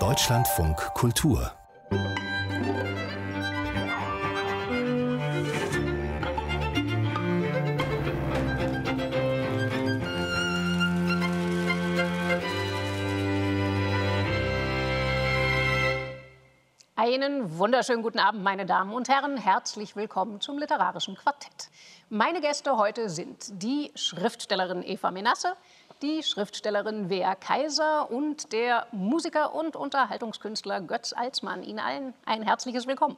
Deutschlandfunk Kultur Einen wunderschönen guten Abend, meine Damen und Herren. Herzlich willkommen zum Literarischen Quartett. Meine Gäste heute sind die Schriftstellerin Eva Menasse, die Schriftstellerin Wea Kaiser und der Musiker und Unterhaltungskünstler Götz Alsmann. Ihnen allen ein herzliches Willkommen.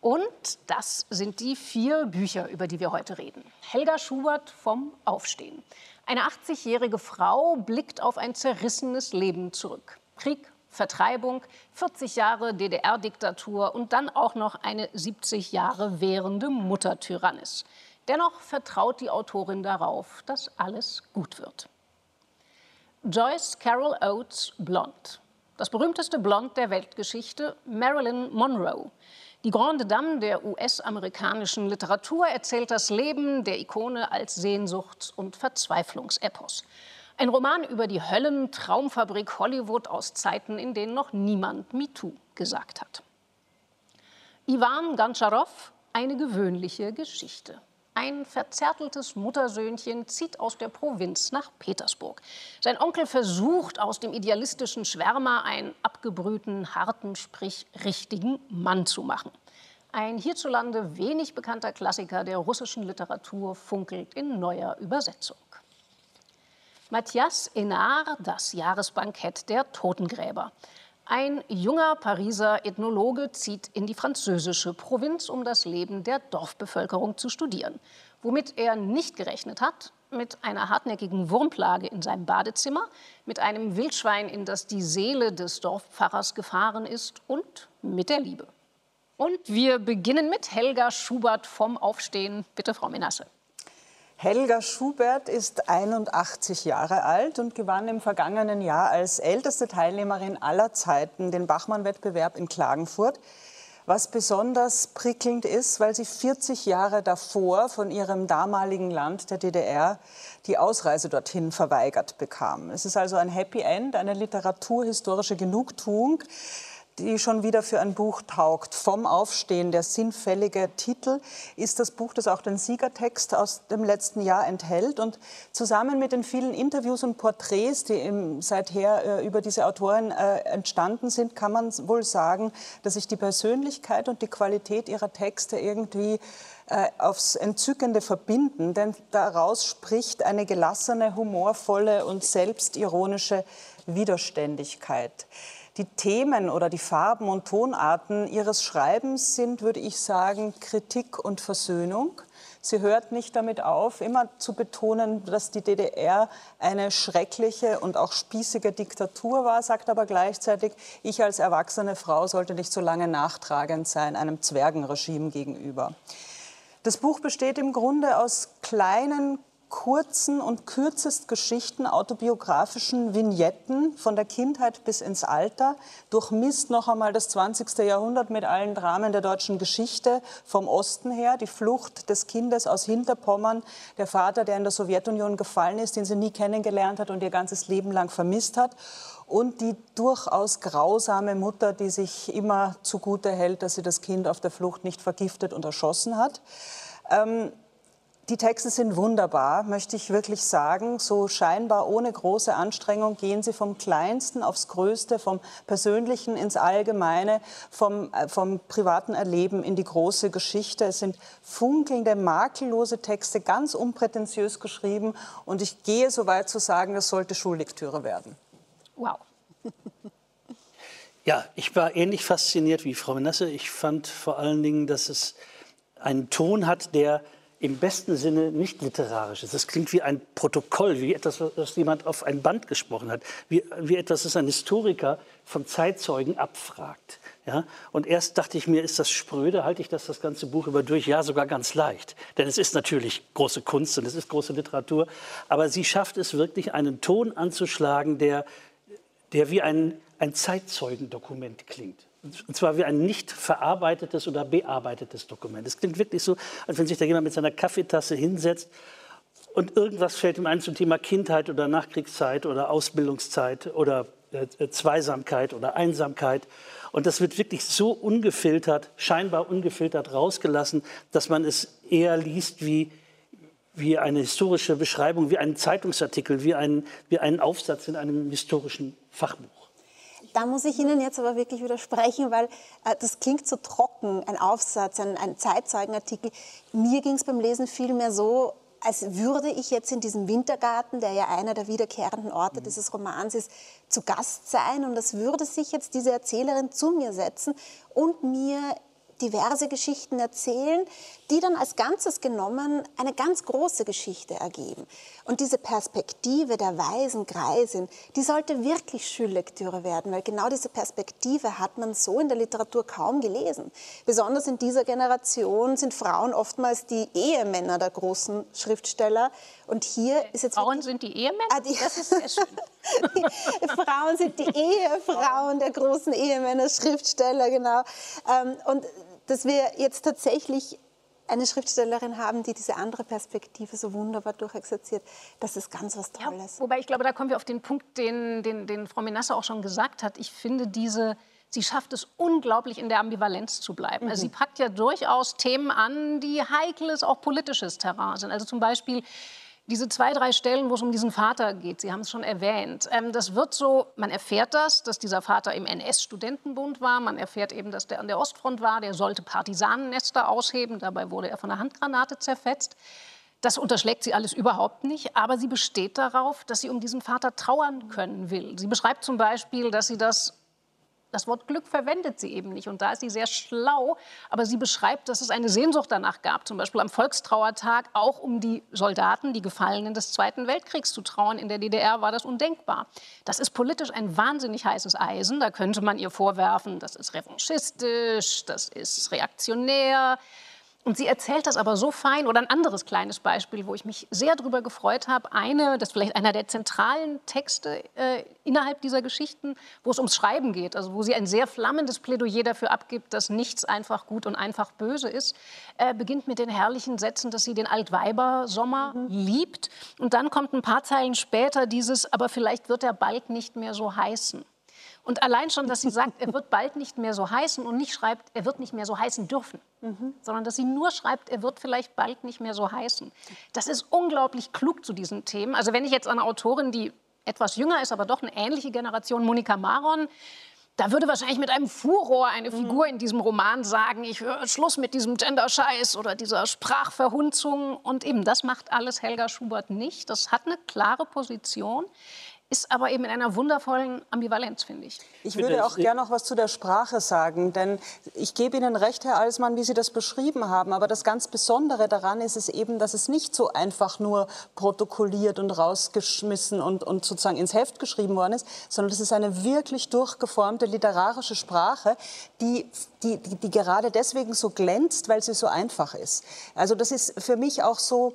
Und das sind die vier Bücher, über die wir heute reden. Helga Schubert vom Aufstehen. Eine 80-jährige Frau blickt auf ein zerrissenes Leben zurück. Krieg, Vertreibung, 40 Jahre DDR-Diktatur und dann auch noch eine 70 Jahre währende Muttertyrannis. Dennoch vertraut die Autorin darauf, dass alles gut wird. Joyce Carol Oates Blond. Das berühmteste Blond der Weltgeschichte, Marilyn Monroe. Die Grande Dame der US-amerikanischen Literatur erzählt das Leben der Ikone als Sehnsuchts- und Verzweiflungsepos. Ein Roman über die Höllentraumfabrik Hollywood aus Zeiten, in denen noch niemand MeToo gesagt hat. Ivan Gantscharow, eine gewöhnliche Geschichte. Ein verzärteltes Muttersöhnchen zieht aus der Provinz nach Petersburg. Sein Onkel versucht, aus dem idealistischen Schwärmer einen abgebrühten, harten, sprich richtigen Mann zu machen. Ein hierzulande wenig bekannter Klassiker der russischen Literatur funkelt in neuer Übersetzung. Matthias Enard, das Jahresbankett der Totengräber. Ein junger Pariser Ethnologe zieht in die französische Provinz, um das Leben der Dorfbevölkerung zu studieren. Womit er nicht gerechnet hat, mit einer hartnäckigen Wurmplage in seinem Badezimmer, mit einem Wildschwein, in das die Seele des Dorfpfarrers gefahren ist und mit der Liebe. Und wir beginnen mit Helga Schubert vom Aufstehen. Bitte, Frau Menasse. Helga Schubert ist 81 Jahre alt und gewann im vergangenen Jahr als älteste Teilnehmerin aller Zeiten den Bachmann-Wettbewerb in Klagenfurt. Was besonders prickelnd ist, weil sie 40 Jahre davor von ihrem damaligen Land, der DDR, die Ausreise dorthin verweigert bekam. Es ist also ein Happy End, eine literaturhistorische Genugtuung die schon wieder für ein Buch taugt. Vom Aufstehen, der sinnfällige Titel, ist das Buch, das auch den Siegertext aus dem letzten Jahr enthält. Und zusammen mit den vielen Interviews und Porträts, die seither äh, über diese Autorin äh, entstanden sind, kann man wohl sagen, dass sich die Persönlichkeit und die Qualität ihrer Texte irgendwie äh, aufs Entzückende verbinden, denn daraus spricht eine gelassene, humorvolle und selbstironische Widerständigkeit. Die Themen oder die Farben und Tonarten ihres Schreibens sind, würde ich sagen, Kritik und Versöhnung. Sie hört nicht damit auf, immer zu betonen, dass die DDR eine schreckliche und auch spießige Diktatur war, sagt aber gleichzeitig, ich als erwachsene Frau sollte nicht so lange nachtragend sein einem Zwergenregime gegenüber. Das Buch besteht im Grunde aus kleinen, kurzen und kürzest Geschichten, autobiografischen Vignetten von der Kindheit bis ins Alter, durchmisst noch einmal das 20. Jahrhundert mit allen Dramen der deutschen Geschichte vom Osten her, die Flucht des Kindes aus Hinterpommern, der Vater, der in der Sowjetunion gefallen ist, den sie nie kennengelernt hat und ihr ganzes Leben lang vermisst hat und die durchaus grausame Mutter, die sich immer zugute hält, dass sie das Kind auf der Flucht nicht vergiftet und erschossen hat. Ähm, die Texte sind wunderbar, möchte ich wirklich sagen. So scheinbar ohne große Anstrengung gehen sie vom Kleinsten aufs Größte, vom Persönlichen ins Allgemeine, vom, äh, vom privaten Erleben in die große Geschichte. Es sind funkelnde, makellose Texte, ganz unprätentiös geschrieben. Und ich gehe so weit zu sagen, es sollte Schullektüre werden. Wow. Ja, ich war ähnlich fasziniert wie Frau Menasse. Ich fand vor allen Dingen, dass es einen Ton hat, der im besten Sinne nicht literarisch ist. Das klingt wie ein Protokoll, wie etwas, was jemand auf ein Band gesprochen hat, wie, wie etwas, das ein Historiker von Zeitzeugen abfragt. Ja? Und erst dachte ich mir, ist das spröde, halte ich das das ganze Buch über durch? Ja, sogar ganz leicht. Denn es ist natürlich große Kunst und es ist große Literatur. Aber sie schafft es wirklich, einen Ton anzuschlagen, der, der wie ein, ein Zeitzeugendokument klingt. Und zwar wie ein nicht verarbeitetes oder bearbeitetes Dokument. Es klingt wirklich so, als wenn sich da jemand mit seiner Kaffeetasse hinsetzt und irgendwas fällt ihm ein zum Thema Kindheit oder Nachkriegszeit oder Ausbildungszeit oder äh, äh, Zweisamkeit oder Einsamkeit. Und das wird wirklich so ungefiltert, scheinbar ungefiltert rausgelassen, dass man es eher liest wie, wie eine historische Beschreibung, wie einen Zeitungsartikel, wie, ein, wie einen Aufsatz in einem historischen Fachbuch. Da muss ich Ihnen jetzt aber wirklich widersprechen, weil äh, das klingt so trocken, ein Aufsatz, ein, ein Zeitzeugenartikel. Mir ging es beim Lesen vielmehr so, als würde ich jetzt in diesem Wintergarten, der ja einer der wiederkehrenden Orte mhm. dieses Romans ist, zu Gast sein und als würde sich jetzt diese Erzählerin zu mir setzen und mir diverse Geschichten erzählen, die dann als Ganzes genommen eine ganz große Geschichte ergeben. Und diese Perspektive der weisen Greisin, die sollte wirklich Schullektüre werden, weil genau diese Perspektive hat man so in der Literatur kaum gelesen. Besonders in dieser Generation sind Frauen oftmals die Ehemänner der großen Schriftsteller. Und hier ist jetzt Frauen sind die Ehemänner? Ah, die, das ist sehr schön. Frauen sind die Ehefrauen der großen Ehemänner, Schriftsteller, genau. Ähm, und dass wir jetzt tatsächlich eine Schriftstellerin haben, die diese andere Perspektive so wunderbar durchexerziert, das ist ganz was Tolles. Ja, wobei ich glaube, da kommen wir auf den Punkt, den, den, den Frau Menasse auch schon gesagt hat. Ich finde diese sie schafft es unglaublich in der Ambivalenz zu bleiben. Mhm. Also sie packt ja durchaus Themen an, die heikles, auch politisches Terrain sind. Also zum Beispiel diese zwei, drei Stellen, wo es um diesen Vater geht, Sie haben es schon erwähnt, ähm, das wird so, man erfährt das, dass dieser Vater im NS-Studentenbund war, man erfährt eben, dass der an der Ostfront war, der sollte Partisanennester ausheben, dabei wurde er von einer Handgranate zerfetzt. Das unterschlägt sie alles überhaupt nicht, aber sie besteht darauf, dass sie um diesen Vater trauern können will. Sie beschreibt zum Beispiel, dass sie das das Wort Glück verwendet sie eben nicht. Und da ist sie sehr schlau. Aber sie beschreibt, dass es eine Sehnsucht danach gab, zum Beispiel am Volkstrauertag auch um die Soldaten, die Gefallenen des Zweiten Weltkriegs zu trauern. In der DDR war das undenkbar. Das ist politisch ein wahnsinnig heißes Eisen. Da könnte man ihr vorwerfen, das ist revanchistisch, das ist reaktionär. Und sie erzählt das aber so fein. Oder ein anderes kleines Beispiel, wo ich mich sehr darüber gefreut habe. Eine, das ist vielleicht einer der zentralen Texte äh, innerhalb dieser Geschichten, wo es ums Schreiben geht. Also wo sie ein sehr flammendes Plädoyer dafür abgibt, dass nichts einfach gut und einfach böse ist. Äh, beginnt mit den herrlichen Sätzen, dass sie den Altweiber-Sommer mhm. liebt. Und dann kommt ein paar Zeilen später dieses, aber vielleicht wird er bald nicht mehr so heißen. Und allein schon, dass sie sagt, er wird bald nicht mehr so heißen und nicht schreibt, er wird nicht mehr so heißen dürfen, mhm. sondern dass sie nur schreibt, er wird vielleicht bald nicht mehr so heißen. Das ist unglaublich klug zu diesen Themen. Also wenn ich jetzt eine Autorin, die etwas jünger ist, aber doch eine ähnliche Generation, Monika Maron, da würde wahrscheinlich mit einem Furor eine Figur in diesem Roman sagen, ich höre Schluss mit diesem Gender-Scheiß oder dieser Sprachverhunzung. Und eben das macht alles Helga Schubert nicht. Das hat eine klare Position ist aber eben in einer wundervollen Ambivalenz, finde ich. Ich würde auch gerne noch was zu der Sprache sagen, denn ich gebe Ihnen recht, Herr Alsmann, wie Sie das beschrieben haben, aber das ganz Besondere daran ist es eben, dass es nicht so einfach nur protokolliert und rausgeschmissen und, und sozusagen ins Heft geschrieben worden ist, sondern es ist eine wirklich durchgeformte literarische Sprache, die, die, die, die gerade deswegen so glänzt, weil sie so einfach ist. Also das ist für mich auch so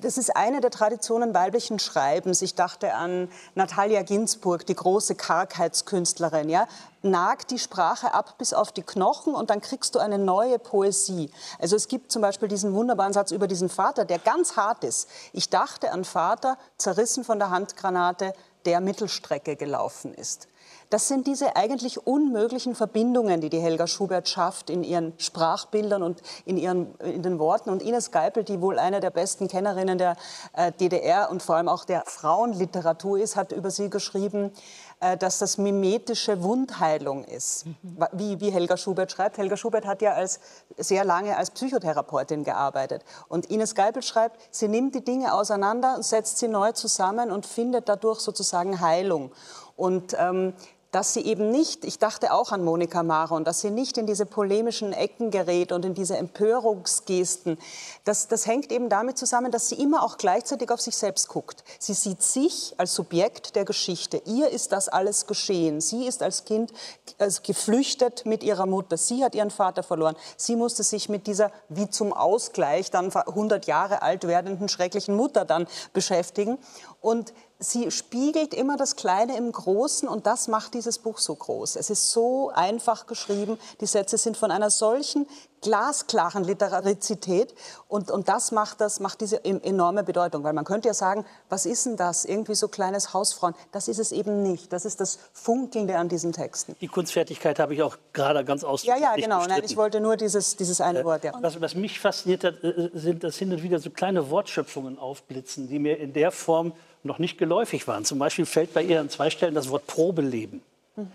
das ist eine der Traditionen weiblichen Schreibens. Ich dachte an Natalia Ginsburg, die große Kargheitskünstlerin. Ja? Nagt die Sprache ab bis auf die Knochen und dann kriegst du eine neue Poesie. Also es gibt zum Beispiel diesen wunderbaren Satz über diesen Vater, der ganz hart ist. Ich dachte an Vater, zerrissen von der Handgranate, der Mittelstrecke gelaufen ist. Das sind diese eigentlich unmöglichen Verbindungen, die die Helga Schubert schafft in ihren Sprachbildern und in, ihren, in den Worten. Und Ines Geipel, die wohl eine der besten Kennerinnen der äh, DDR und vor allem auch der Frauenliteratur ist, hat über sie geschrieben, äh, dass das mimetische Wundheilung ist, wie, wie Helga Schubert schreibt. Helga Schubert hat ja als, sehr lange als Psychotherapeutin gearbeitet. Und Ines Geipel schreibt, sie nimmt die Dinge auseinander, setzt sie neu zusammen und findet dadurch sozusagen Heilung. Und ähm, dass sie eben nicht, ich dachte auch an Monika Maron, dass sie nicht in diese polemischen Ecken gerät und in diese Empörungsgesten. Das, das hängt eben damit zusammen, dass sie immer auch gleichzeitig auf sich selbst guckt. Sie sieht sich als Subjekt der Geschichte. Ihr ist das alles geschehen. Sie ist als Kind also geflüchtet mit ihrer Mutter. Sie hat ihren Vater verloren. Sie musste sich mit dieser, wie zum Ausgleich, dann 100 Jahre alt werdenden schrecklichen Mutter dann beschäftigen. Und sie spiegelt immer das Kleine im Großen und das macht dieses Buch so groß. Es ist so einfach geschrieben. Die Sätze sind von einer solchen glasklaren Literarizität und, und das macht, das macht diese enorme Bedeutung, weil man könnte ja sagen, was ist denn das, irgendwie so kleines Hausfrauen, das ist es eben nicht, das ist das Funkelnde an diesen Texten. Die Kunstfertigkeit habe ich auch gerade ganz ausdrücklich Ja, ja, genau, Nein, ich wollte nur dieses, dieses eine äh, Wort. Ja. Was, was mich fasziniert hat, äh, sind, dass hin und wieder so kleine Wortschöpfungen aufblitzen, die mir in der Form noch nicht geläufig waren. Zum Beispiel fällt bei ihr an zwei Stellen das Wort Probeleben.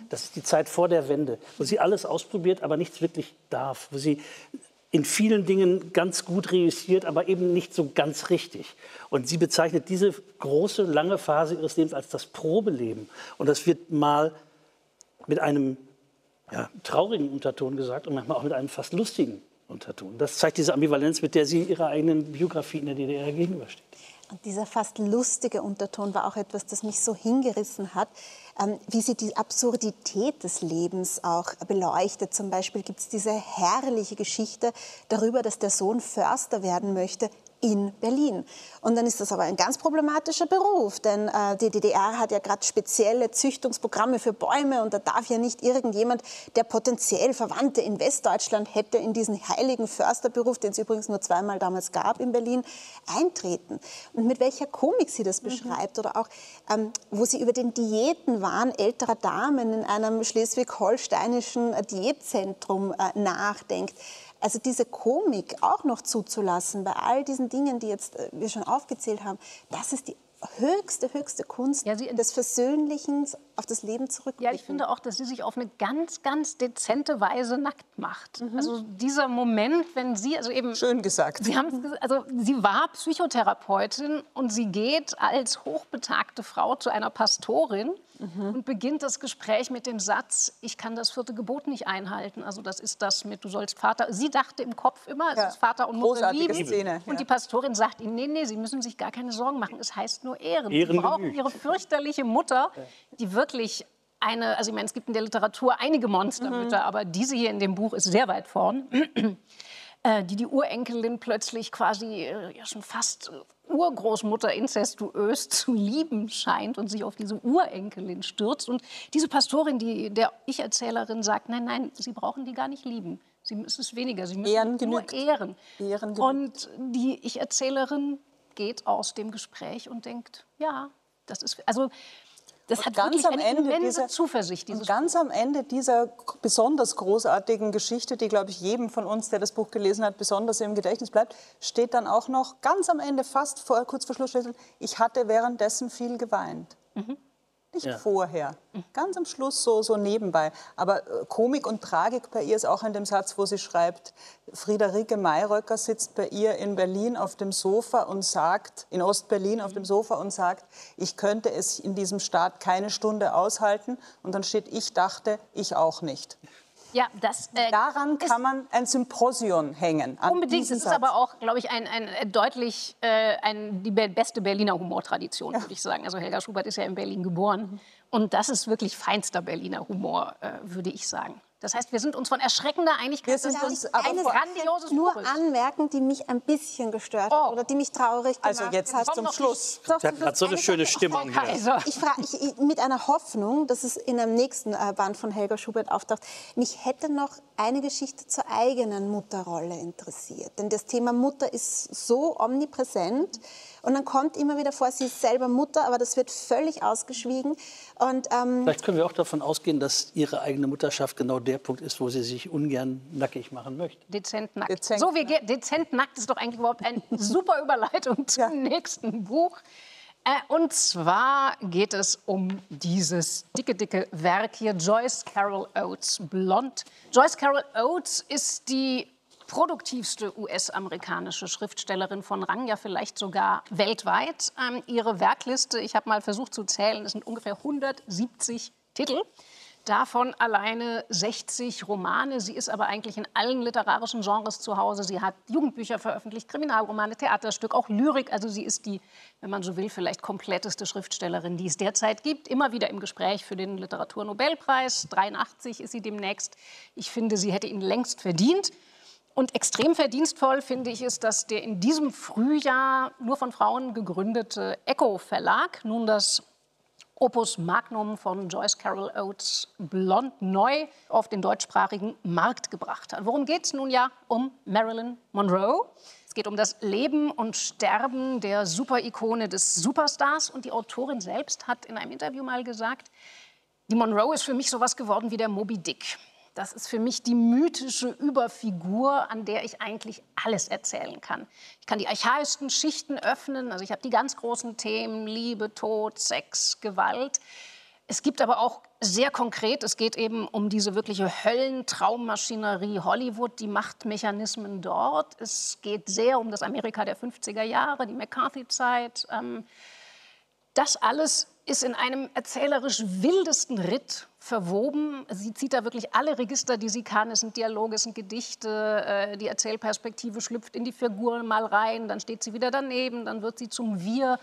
Das ist die Zeit vor der Wende, wo sie alles ausprobiert, aber nichts wirklich darf, wo sie in vielen Dingen ganz gut reüssiert, aber eben nicht so ganz richtig. Und sie bezeichnet diese große, lange Phase ihres Lebens als das Probeleben. Und das wird mal mit einem ja, traurigen Unterton gesagt und manchmal auch mit einem fast lustigen Unterton. Das zeigt diese Ambivalenz, mit der sie ihrer eigenen Biografie in der DDR gegenübersteht. Und dieser fast lustige Unterton war auch etwas, das mich so hingerissen hat, ähm, wie sie die Absurdität des Lebens auch beleuchtet. Zum Beispiel gibt es diese herrliche Geschichte darüber, dass der Sohn Förster werden möchte, in Berlin. Und dann ist das aber ein ganz problematischer Beruf, denn äh, die DDR hat ja gerade spezielle Züchtungsprogramme für Bäume und da darf ja nicht irgendjemand, der potenziell Verwandte in Westdeutschland hätte, in diesen heiligen Försterberuf, den es übrigens nur zweimal damals gab in Berlin, eintreten. Und mit welcher Komik sie das mhm. beschreibt oder auch, ähm, wo sie über den Diätenwahn älterer Damen in einem schleswig-holsteinischen Diätzentrum äh, nachdenkt. Also diese Komik auch noch zuzulassen bei all diesen Dingen, die jetzt äh, wir schon aufgezählt haben, das ist die höchste, höchste Kunst ja, des Versöhnlichen auf das Leben zurückblicken. Ja, ich finde auch, dass sie sich auf eine ganz, ganz dezente Weise nackt macht. Mhm. Also dieser Moment, wenn sie, also eben... Schön gesagt. Sie, haben, also sie war Psychotherapeutin und sie geht als hochbetagte Frau zu einer Pastorin mhm. und beginnt das Gespräch mit dem Satz, ich kann das vierte Gebot nicht einhalten. Also das ist das mit, du sollst Vater... Sie dachte im Kopf immer, es ja. ist Vater und Mutter lieben. Szene. Und ja. die Pastorin sagt ihnen, nee, nee, Sie müssen sich gar keine Sorgen machen. Es heißt nur Ehren. Ehren Sie brauchen Ihre fürchterliche Mutter, die wirklich eine, also ich meine, es gibt in der Literatur einige Monstermütter, mhm. aber diese hier in dem Buch ist sehr weit vorn, äh, die die Urenkelin plötzlich quasi äh, ja schon fast Urgroßmutter incestuös zu lieben scheint und sich auf diese Urenkelin stürzt. Und diese Pastorin, die der Ich-Erzählerin sagt, nein, nein, Sie brauchen die gar nicht lieben. Sie müssen es weniger, Sie müssen Ehren nur genügt. ehren. Ehren und die Ich-Erzählerin geht aus dem Gespräch und denkt, ja, das ist, also das hat ganz am Ende dieser, Zuversicht. Und ganz am Ende dieser besonders großartigen Geschichte, die, glaube ich, jedem von uns, der das Buch gelesen hat, besonders im Gedächtnis bleibt, steht dann auch noch ganz am Ende, fast vor, kurz vor Schluss, ich hatte währenddessen viel geweint. Mhm. Nicht ja. vorher, ganz am Schluss so, so nebenbei. Aber äh, Komik und Tragik bei ihr ist auch in dem Satz, wo sie schreibt, Friederike Mayröcker sitzt bei ihr in Berlin auf dem Sofa und sagt, in Ostberlin auf dem Sofa und sagt, ich könnte es in diesem Staat keine Stunde aushalten. Und dann steht, ich dachte, ich auch nicht. Ja, das, äh, Daran kann man ein Symposion hängen. unbedingt. Es ist Satz. aber auch, glaube ich, ein, ein äh, deutlich äh, ein, die beste Berliner Humortradition, ja. würde ich sagen. Also Helga Schubert ist ja in Berlin geboren. Und das ist wirklich feinster Berliner Humor, äh, würde ich sagen. Das heißt, wir sind uns von erschreckender Einigkeit. Wir sind uns aber eine grandioses nur Buch anmerken, die mich ein bisschen gestört hat oh. oder die mich traurig also gemacht hat. Also jetzt zum Schluss. Doch, hat so eine schöne Stimmung hier. Also. Ich frage ich, mit einer Hoffnung, dass es in einem nächsten äh, Band von Helga Schubert auftaucht. Mich hätte noch eine Geschichte zur eigenen Mutterrolle interessiert, denn das Thema Mutter ist so omnipräsent. Und dann kommt immer wieder vor, sie ist selber Mutter, aber das wird völlig ausgeschwiegen. Und, ähm Vielleicht können wir auch davon ausgehen, dass ihre eigene Mutterschaft genau der Punkt ist, wo sie sich ungern nackig machen möchte. Dezent nackt. Dezent, so, wie dezent nackt ist doch eigentlich überhaupt eine super Überleitung zum ja. nächsten Buch. Äh, und zwar geht es um dieses dicke, dicke Werk hier, Joyce Carol Oates, Blond. Joyce Carol Oates ist die produktivste US-amerikanische Schriftstellerin von Rang, ja vielleicht sogar weltweit. Ähm, ihre Werkliste, ich habe mal versucht zu zählen, es sind ungefähr 170 Titel. Davon alleine 60 Romane. Sie ist aber eigentlich in allen literarischen Genres zu Hause. Sie hat Jugendbücher veröffentlicht, Kriminalromane, Theaterstück, auch Lyrik. Also sie ist die, wenn man so will, vielleicht kompletteste Schriftstellerin, die es derzeit gibt. Immer wieder im Gespräch für den Literaturnobelpreis. 83 ist sie demnächst. Ich finde, sie hätte ihn längst verdient. Und extrem verdienstvoll finde ich es, dass der in diesem Frühjahr nur von Frauen gegründete Echo Verlag nun das Opus Magnum von Joyce Carol Oates Blond neu auf den deutschsprachigen Markt gebracht hat. Worum geht es nun ja? Um Marilyn Monroe. Es geht um das Leben und Sterben der Superikone des Superstars. Und die Autorin selbst hat in einem Interview mal gesagt, die Monroe ist für mich sowas geworden wie der Moby Dick. Das ist für mich die mythische Überfigur, an der ich eigentlich alles erzählen kann. Ich kann die archaischsten Schichten öffnen, also ich habe die ganz großen Themen Liebe, Tod, Sex, Gewalt. Es gibt aber auch sehr konkret, es geht eben um diese wirkliche Höllentraummaschinerie Hollywood, die Machtmechanismen dort. Es geht sehr um das Amerika der 50er Jahre, die McCarthy-Zeit. Ähm, das alles ist in einem erzählerisch wildesten Ritt verwoben. Sie zieht da wirklich alle Register, die sie kann. Es sind Dialoge, es sind Gedichte, äh, die Erzählperspektive schlüpft in die Figuren mal rein, dann steht sie wieder daneben, dann wird sie zum Wir.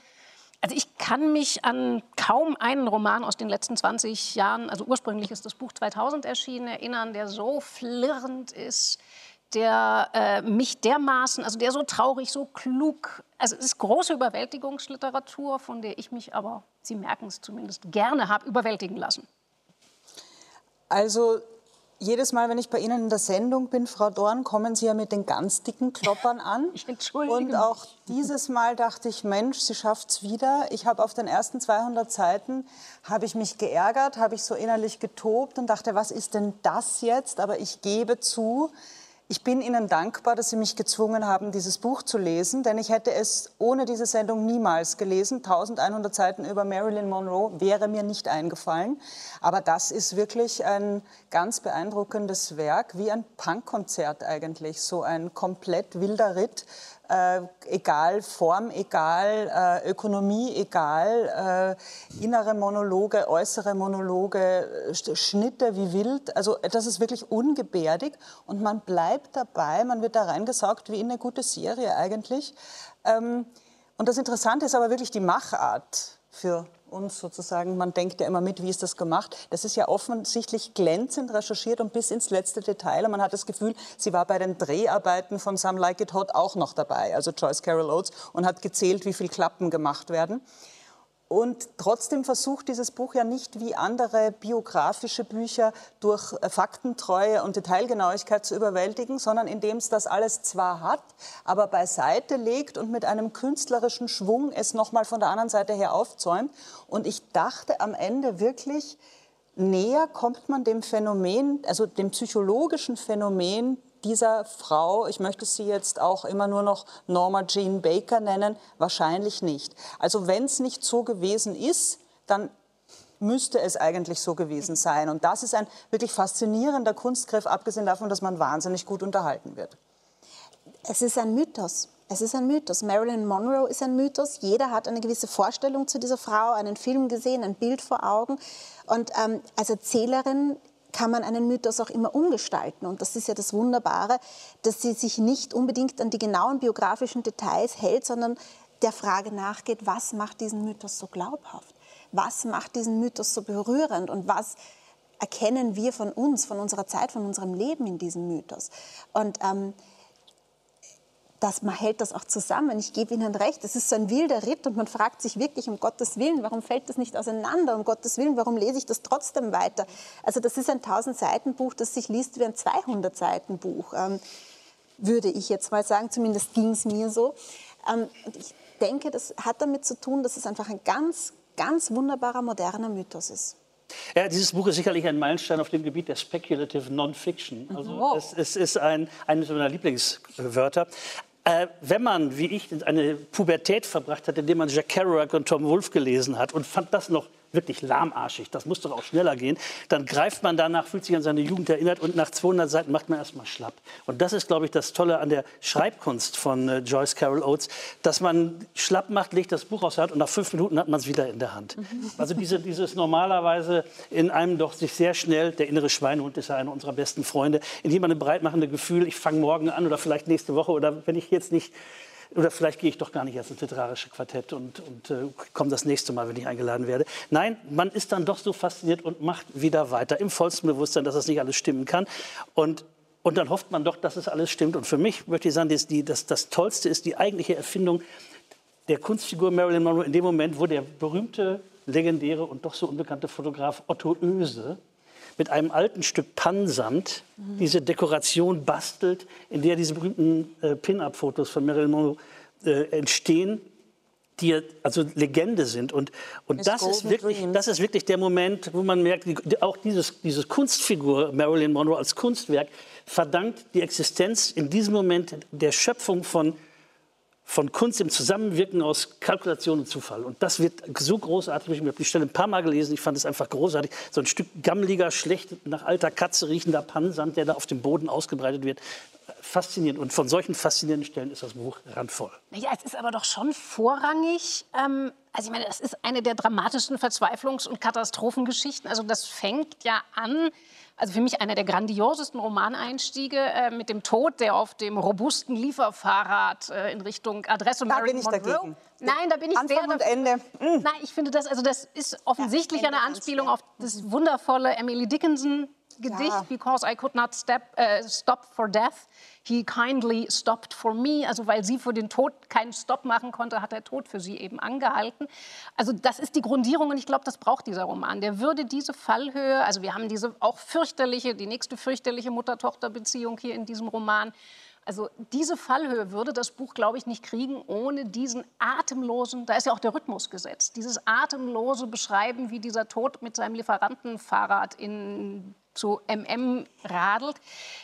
Also ich kann mich an kaum einen Roman aus den letzten 20 Jahren, also ursprünglich ist das Buch 2000 erschienen, erinnern, der so flirrend ist, der äh, mich dermaßen, also der so traurig, so klug, also es ist große Überwältigungsliteratur, von der ich mich aber, Sie merken es zumindest, gerne habe überwältigen lassen. Also jedes Mal, wenn ich bei Ihnen in der Sendung bin, Frau Dorn, kommen Sie ja mit den ganz dicken Kloppern an. Ich entschuldige Und auch dieses Mal dachte ich, Mensch, sie schafft es wieder. Ich habe auf den ersten 200 Seiten, habe ich mich geärgert, habe ich so innerlich getobt und dachte, was ist denn das jetzt? Aber ich gebe zu, ich bin Ihnen dankbar, dass Sie mich gezwungen haben, dieses Buch zu lesen, denn ich hätte es ohne diese Sendung niemals gelesen. 1100 Seiten über Marilyn Monroe wäre mir nicht eingefallen. Aber das ist wirklich ein ganz beeindruckendes Werk, wie ein Punkkonzert eigentlich, so ein komplett wilder Ritt äh, egal Form, egal äh, Ökonomie, egal äh, innere Monologe, äußere Monologe, Schnitte wie wild. Also das ist wirklich ungebärdig und man bleibt dabei, man wird da reingesaugt wie in eine gute Serie eigentlich. Ähm, und das Interessante ist aber wirklich die Machart für uns sozusagen, man denkt ja immer mit, wie ist das gemacht. Das ist ja offensichtlich glänzend recherchiert und bis ins letzte Detail. Und man hat das Gefühl, sie war bei den Dreharbeiten von Some Like It Hot auch noch dabei, also Joyce Carol Oates, und hat gezählt, wie viele Klappen gemacht werden. Und trotzdem versucht dieses Buch ja nicht wie andere biografische Bücher durch äh, Faktentreue und Detailgenauigkeit zu überwältigen, sondern indem es das alles zwar hat, aber beiseite legt und mit einem künstlerischen Schwung es nochmal von der anderen Seite her aufzäumt. Und ich dachte am Ende wirklich, näher kommt man dem Phänomen, also dem psychologischen Phänomen dieser Frau, ich möchte sie jetzt auch immer nur noch Norma Jean Baker nennen, wahrscheinlich nicht. Also wenn es nicht so gewesen ist, dann müsste es eigentlich so gewesen sein. Und das ist ein wirklich faszinierender Kunstgriff, abgesehen davon, dass man wahnsinnig gut unterhalten wird. Es ist ein Mythos. Es ist ein Mythos. Marilyn Monroe ist ein Mythos. Jeder hat eine gewisse Vorstellung zu dieser Frau, einen Film gesehen, ein Bild vor Augen. Und ähm, als Erzählerin kann man einen Mythos auch immer umgestalten. Und das ist ja das Wunderbare, dass sie sich nicht unbedingt an die genauen biografischen Details hält, sondern der Frage nachgeht, was macht diesen Mythos so glaubhaft? Was macht diesen Mythos so berührend? Und was erkennen wir von uns, von unserer Zeit, von unserem Leben in diesem Mythos? Und ähm, dass man hält das auch zusammen. Ich gebe Ihnen recht, es ist so ein wilder Ritt und man fragt sich wirklich um Gottes Willen, warum fällt das nicht auseinander? Um Gottes Willen, warum lese ich das trotzdem weiter? Also das ist ein 1000 Seiten Buch, das sich liest wie ein 200 Seiten Buch, ähm, würde ich jetzt mal sagen. Zumindest ging es mir so. Ähm, und ich denke, das hat damit zu tun, dass es einfach ein ganz, ganz wunderbarer moderner Mythos ist. Ja, dieses Buch ist sicherlich ein Meilenstein auf dem Gebiet der Speculative Non-Fiction. Also wow. es, es, ist ein, eines meiner Lieblingswörter. Äh, wenn man, wie ich, eine Pubertät verbracht hat, indem man Jack Kerouac und Tom Wolfe gelesen hat und fand das noch wirklich lahmarschig, das muss doch auch schneller gehen, dann greift man danach, fühlt sich an seine Jugend erinnert und nach 200 Seiten macht man erstmal schlapp. Und das ist, glaube ich, das Tolle an der Schreibkunst von äh, Joyce Carol Oates, dass man schlapp macht, legt das Buch aus der Hand und nach fünf Minuten hat man es wieder in der Hand. Also diese, dieses normalerweise in einem doch sich sehr schnell, der innere Schweinehund ist ja einer unserer besten Freunde, in jemandem breitmachende Gefühl, ich fange morgen an oder vielleicht nächste Woche oder wenn ich jetzt nicht oder vielleicht gehe ich doch gar nicht erst ins literarische Quartett und, und äh, komme das nächste Mal, wenn ich eingeladen werde. Nein, man ist dann doch so fasziniert und macht wieder weiter im vollsten Bewusstsein, dass das nicht alles stimmen kann. Und und dann hofft man doch, dass es alles stimmt. Und für mich möchte ich sagen, das, die, das, das Tollste ist die eigentliche Erfindung der Kunstfigur Marilyn Monroe in dem Moment, wo der berühmte, legendäre und doch so unbekannte Fotograf Otto Oese mit einem alten Stück Pannsamt mhm. diese Dekoration bastelt, in der diese berühmten äh, Pin-Up-Fotos von Marilyn Monroe äh, entstehen, die also Legende sind. Und, und das, ist wirklich, das ist wirklich der Moment, wo man merkt, die, auch dieses, diese Kunstfigur Marilyn Monroe als Kunstwerk verdankt die Existenz in diesem Moment der Schöpfung von von Kunst im Zusammenwirken aus Kalkulation und Zufall. Und das wird so großartig. Ich habe die Stelle ein paar Mal gelesen. Ich fand es einfach großartig. So ein Stück gammeliger, schlecht nach alter Katze riechender Pannensand, der da auf dem Boden ausgebreitet wird. Faszinierend. Und von solchen faszinierenden Stellen ist das Buch randvoll. Ja, es ist aber doch schon vorrangig. Ähm, also ich meine, das ist eine der dramatischsten Verzweiflungs- und Katastrophengeschichten. Also das fängt ja an also für mich einer der grandiosesten Romaneinstiege äh, mit dem Tod, der auf dem robusten Lieferfahrrad äh, in Richtung Adresse da Marilyn bin ich Monroe. Dagegen. Nein, da bin ich Anfang sehr und Ende. Mhm. Nein, ich finde das, also das ist offensichtlich ja, eine Anspielung auf das wundervolle Emily Dickinson Gedicht, ja. Because I could not step, uh, stop for death, he kindly stopped for me. Also weil sie für den Tod keinen Stopp machen konnte, hat der Tod für sie eben angehalten. Also das ist die Grundierung und ich glaube, das braucht dieser Roman. Der würde diese Fallhöhe, also wir haben diese auch fürchterliche, die nächste fürchterliche Mutter-Tochter-Beziehung hier in diesem Roman. Also diese Fallhöhe würde das Buch, glaube ich, nicht kriegen ohne diesen atemlosen, da ist ja auch der Rhythmus gesetzt, dieses atemlose Beschreiben, wie dieser Tod mit seinem Lieferantenfahrrad in zu MM radelt.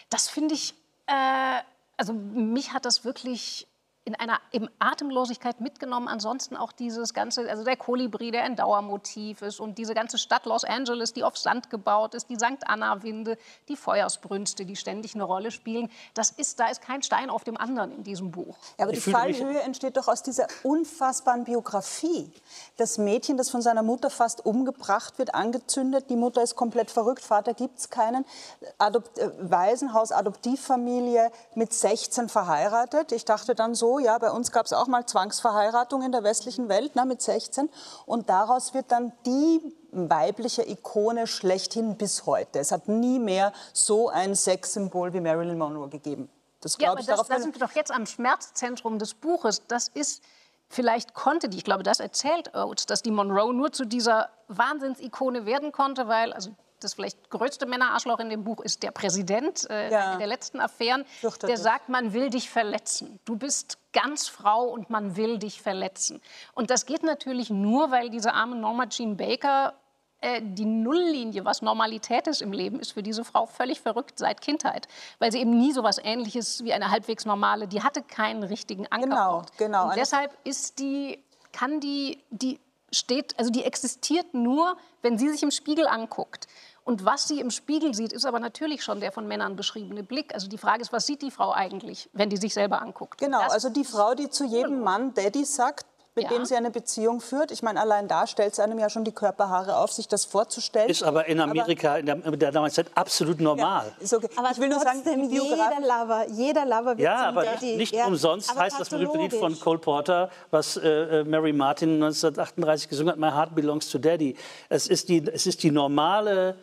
Das finde ich, äh, also mich hat das wirklich in einer eben Atemlosigkeit mitgenommen. Ansonsten auch dieses ganze, also der Kolibri, der ein Dauermotiv ist und diese ganze Stadt Los Angeles, die auf Sand gebaut ist, die St. Anna-Winde, die Feuersbrünste, die ständig eine Rolle spielen. Das ist, da ist kein Stein auf dem anderen in diesem Buch. Ja, aber die Fallhöhe entsteht doch aus dieser unfassbaren Biografie. Das Mädchen, das von seiner Mutter fast umgebracht wird, angezündet. Die Mutter ist komplett verrückt, Vater gibt es keinen. Adopt äh, Waisenhaus, Adoptivfamilie mit 16 verheiratet. Ich dachte dann so, ja, bei uns gab es auch mal Zwangsverheiratung in der westlichen Welt ne, mit 16. Und daraus wird dann die weibliche Ikone schlechthin bis heute. Es hat nie mehr so ein Sexsymbol wie Marilyn Monroe gegeben. Das ja, aber ich, das, da sind wir doch jetzt am Schmerzzentrum des Buches. Das ist, vielleicht konnte die, ich glaube, das erzählt Oates, dass die Monroe nur zu dieser Wahnsinnsikone werden konnte, weil, also das vielleicht größte Männerarschloch in dem Buch ist der Präsident, äh, ja. der letzten Affären, der sagt, man will dich verletzen. Du bist ganz Frau und man will dich verletzen. Und das geht natürlich nur, weil diese arme Norma Jean Baker äh, die Nulllinie, was Normalität ist im Leben, ist für diese Frau völlig verrückt seit Kindheit, weil sie eben nie so was Ähnliches wie eine halbwegs normale, die hatte keinen richtigen Ankerpunkt. Genau, genau. Und deshalb ist die, kann die, die steht, also die existiert nur, wenn sie sich im Spiegel anguckt. Und was sie im Spiegel sieht, ist aber natürlich schon der von Männern beschriebene Blick. Also die Frage ist, was sieht die Frau eigentlich, wenn die sich selber anguckt? Genau, das also die Frau, die zu jedem Mann Daddy sagt, mit ja. dem sie eine Beziehung führt. Ich meine, allein da stellt es einem ja schon die Körperhaare auf, sich das vorzustellen. Ist aber in Amerika aber, in, der, in der damaligen Zeit absolut normal. Ja, okay. Aber ich will nur sagen, jeder Lover, jeder Lover wird Ja, aber Daddy. nicht ja. umsonst aber heißt das berühmte Lied von Cole Porter, was äh, äh Mary Martin 1938 gesungen hat, My Heart Belongs to Daddy. Es ist die, es ist die normale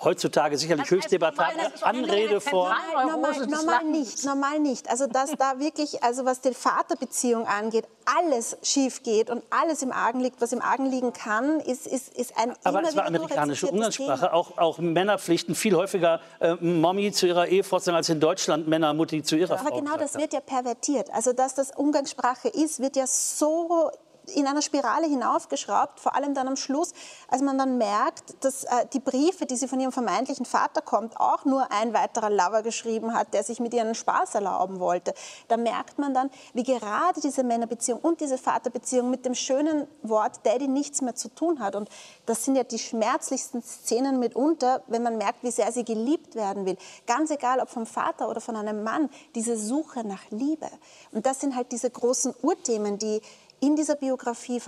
heutzutage sicherlich höchst debattable Anrede vor. Normal, normal nicht, normal nicht. Also dass da wirklich, also was die Vaterbeziehung angeht, alles schief geht und alles im Argen liegt, was im Argen liegen kann, ist, ist, ist ein Aber es war amerikanische Umgangssprache. Auch, auch Männer pflichten viel häufiger äh, Mommy zu ihrer Ehefrau sein, als in Deutschland Männer Mutti zu ihrer ja, Frau. Aber genau das wird ja pervertiert. Also dass das Umgangssprache ist, wird ja so in einer Spirale hinaufgeschraubt, vor allem dann am Schluss, als man dann merkt, dass äh, die Briefe, die sie von ihrem vermeintlichen Vater kommt, auch nur ein weiterer Lover geschrieben hat, der sich mit ihr einen Spaß erlauben wollte. Da merkt man dann, wie gerade diese Männerbeziehung und diese Vaterbeziehung mit dem schönen Wort Daddy nichts mehr zu tun hat. Und das sind ja die schmerzlichsten Szenen mitunter, wenn man merkt, wie sehr sie geliebt werden will. Ganz egal, ob vom Vater oder von einem Mann, diese Suche nach Liebe. Und das sind halt diese großen Urthemen, die in dieser Biografie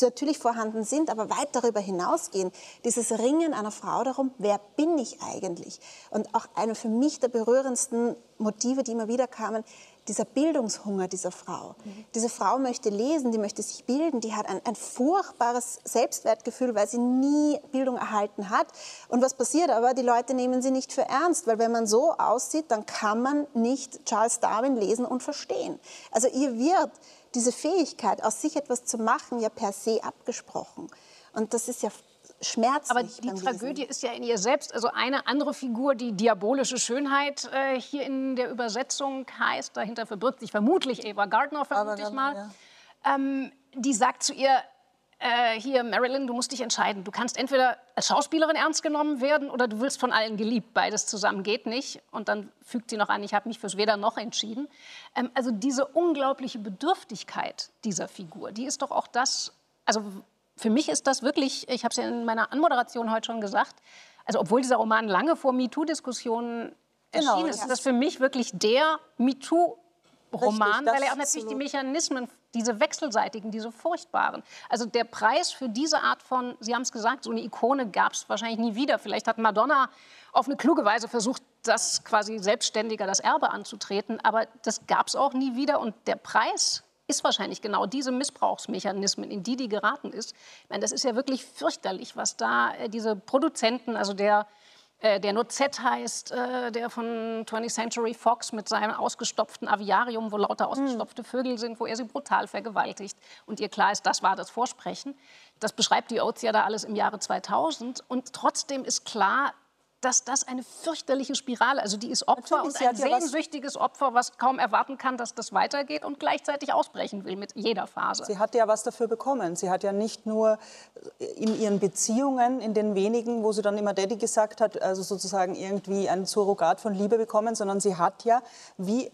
natürlich vorhanden sind, aber weit darüber hinausgehen. Dieses Ringen einer Frau darum, wer bin ich eigentlich? Und auch eine für mich der berührendsten Motive, die immer wieder kamen, dieser Bildungshunger dieser Frau. Mhm. Diese Frau möchte lesen, die möchte sich bilden, die hat ein, ein, furchtbares Selbstwertgefühl, weil sie nie Bildung erhalten hat. Und was passiert aber? Die Leute nehmen sie nicht für ernst, weil wenn man so aussieht, dann kann man nicht Charles Darwin lesen und verstehen. Also ihr wird diese Fähigkeit, aus sich etwas zu machen, ja per se abgesprochen. Und das ist ja schmerzlich. Aber die Tragödie ist ja in ihr selbst. Also eine andere Figur, die diabolische Schönheit äh, hier in der Übersetzung heißt, dahinter verbirgt sich vermutlich Eva Gardner, vermute ich mal. Ja. Ähm, die sagt zu ihr, äh, hier, Marilyn, du musst dich entscheiden. Du kannst entweder als Schauspielerin ernst genommen werden oder du wirst von allen geliebt. Beides zusammen geht nicht. Und dann fügt sie noch an, ich habe mich fürs Weder noch entschieden. Ähm, also diese unglaubliche Bedürftigkeit dieser Figur, die ist doch auch das, also für mich ist das wirklich, ich habe es ja in meiner Anmoderation heute schon gesagt, also obwohl dieser Roman lange vor MeToo-Diskussionen genau, erschienen ist, ist das für mich wirklich der MeToo Roman, weil er auch natürlich die Mechanismen, diese wechselseitigen, diese furchtbaren. Also der Preis für diese Art von, Sie haben es gesagt, so eine Ikone gab es wahrscheinlich nie wieder. Vielleicht hat Madonna auf eine kluge Weise versucht, das quasi selbstständiger das Erbe anzutreten, aber das gab es auch nie wieder. Und der Preis ist wahrscheinlich genau diese Missbrauchsmechanismen, in die die geraten ist. Ich meine, das ist ja wirklich fürchterlich, was da äh, diese Produzenten, also der äh, der nur Z heißt, äh, der von 20th Century Fox mit seinem ausgestopften Aviarium, wo lauter hm. ausgestopfte Vögel sind, wo er sie brutal vergewaltigt. Und ihr klar ist, das war das Vorsprechen. Das beschreibt die Oates ja da alles im Jahre 2000. Und trotzdem ist klar, dass das eine fürchterliche Spirale, also die ist Opfer Natürlich, und ein sehnsüchtiges ja Opfer, was kaum erwarten kann, dass das weitergeht und gleichzeitig ausbrechen will mit jeder Phase. Sie hat ja was dafür bekommen. Sie hat ja nicht nur in ihren Beziehungen, in den wenigen, wo sie dann immer Daddy gesagt hat, also sozusagen irgendwie ein Surrogat von Liebe bekommen, sondern sie hat ja wie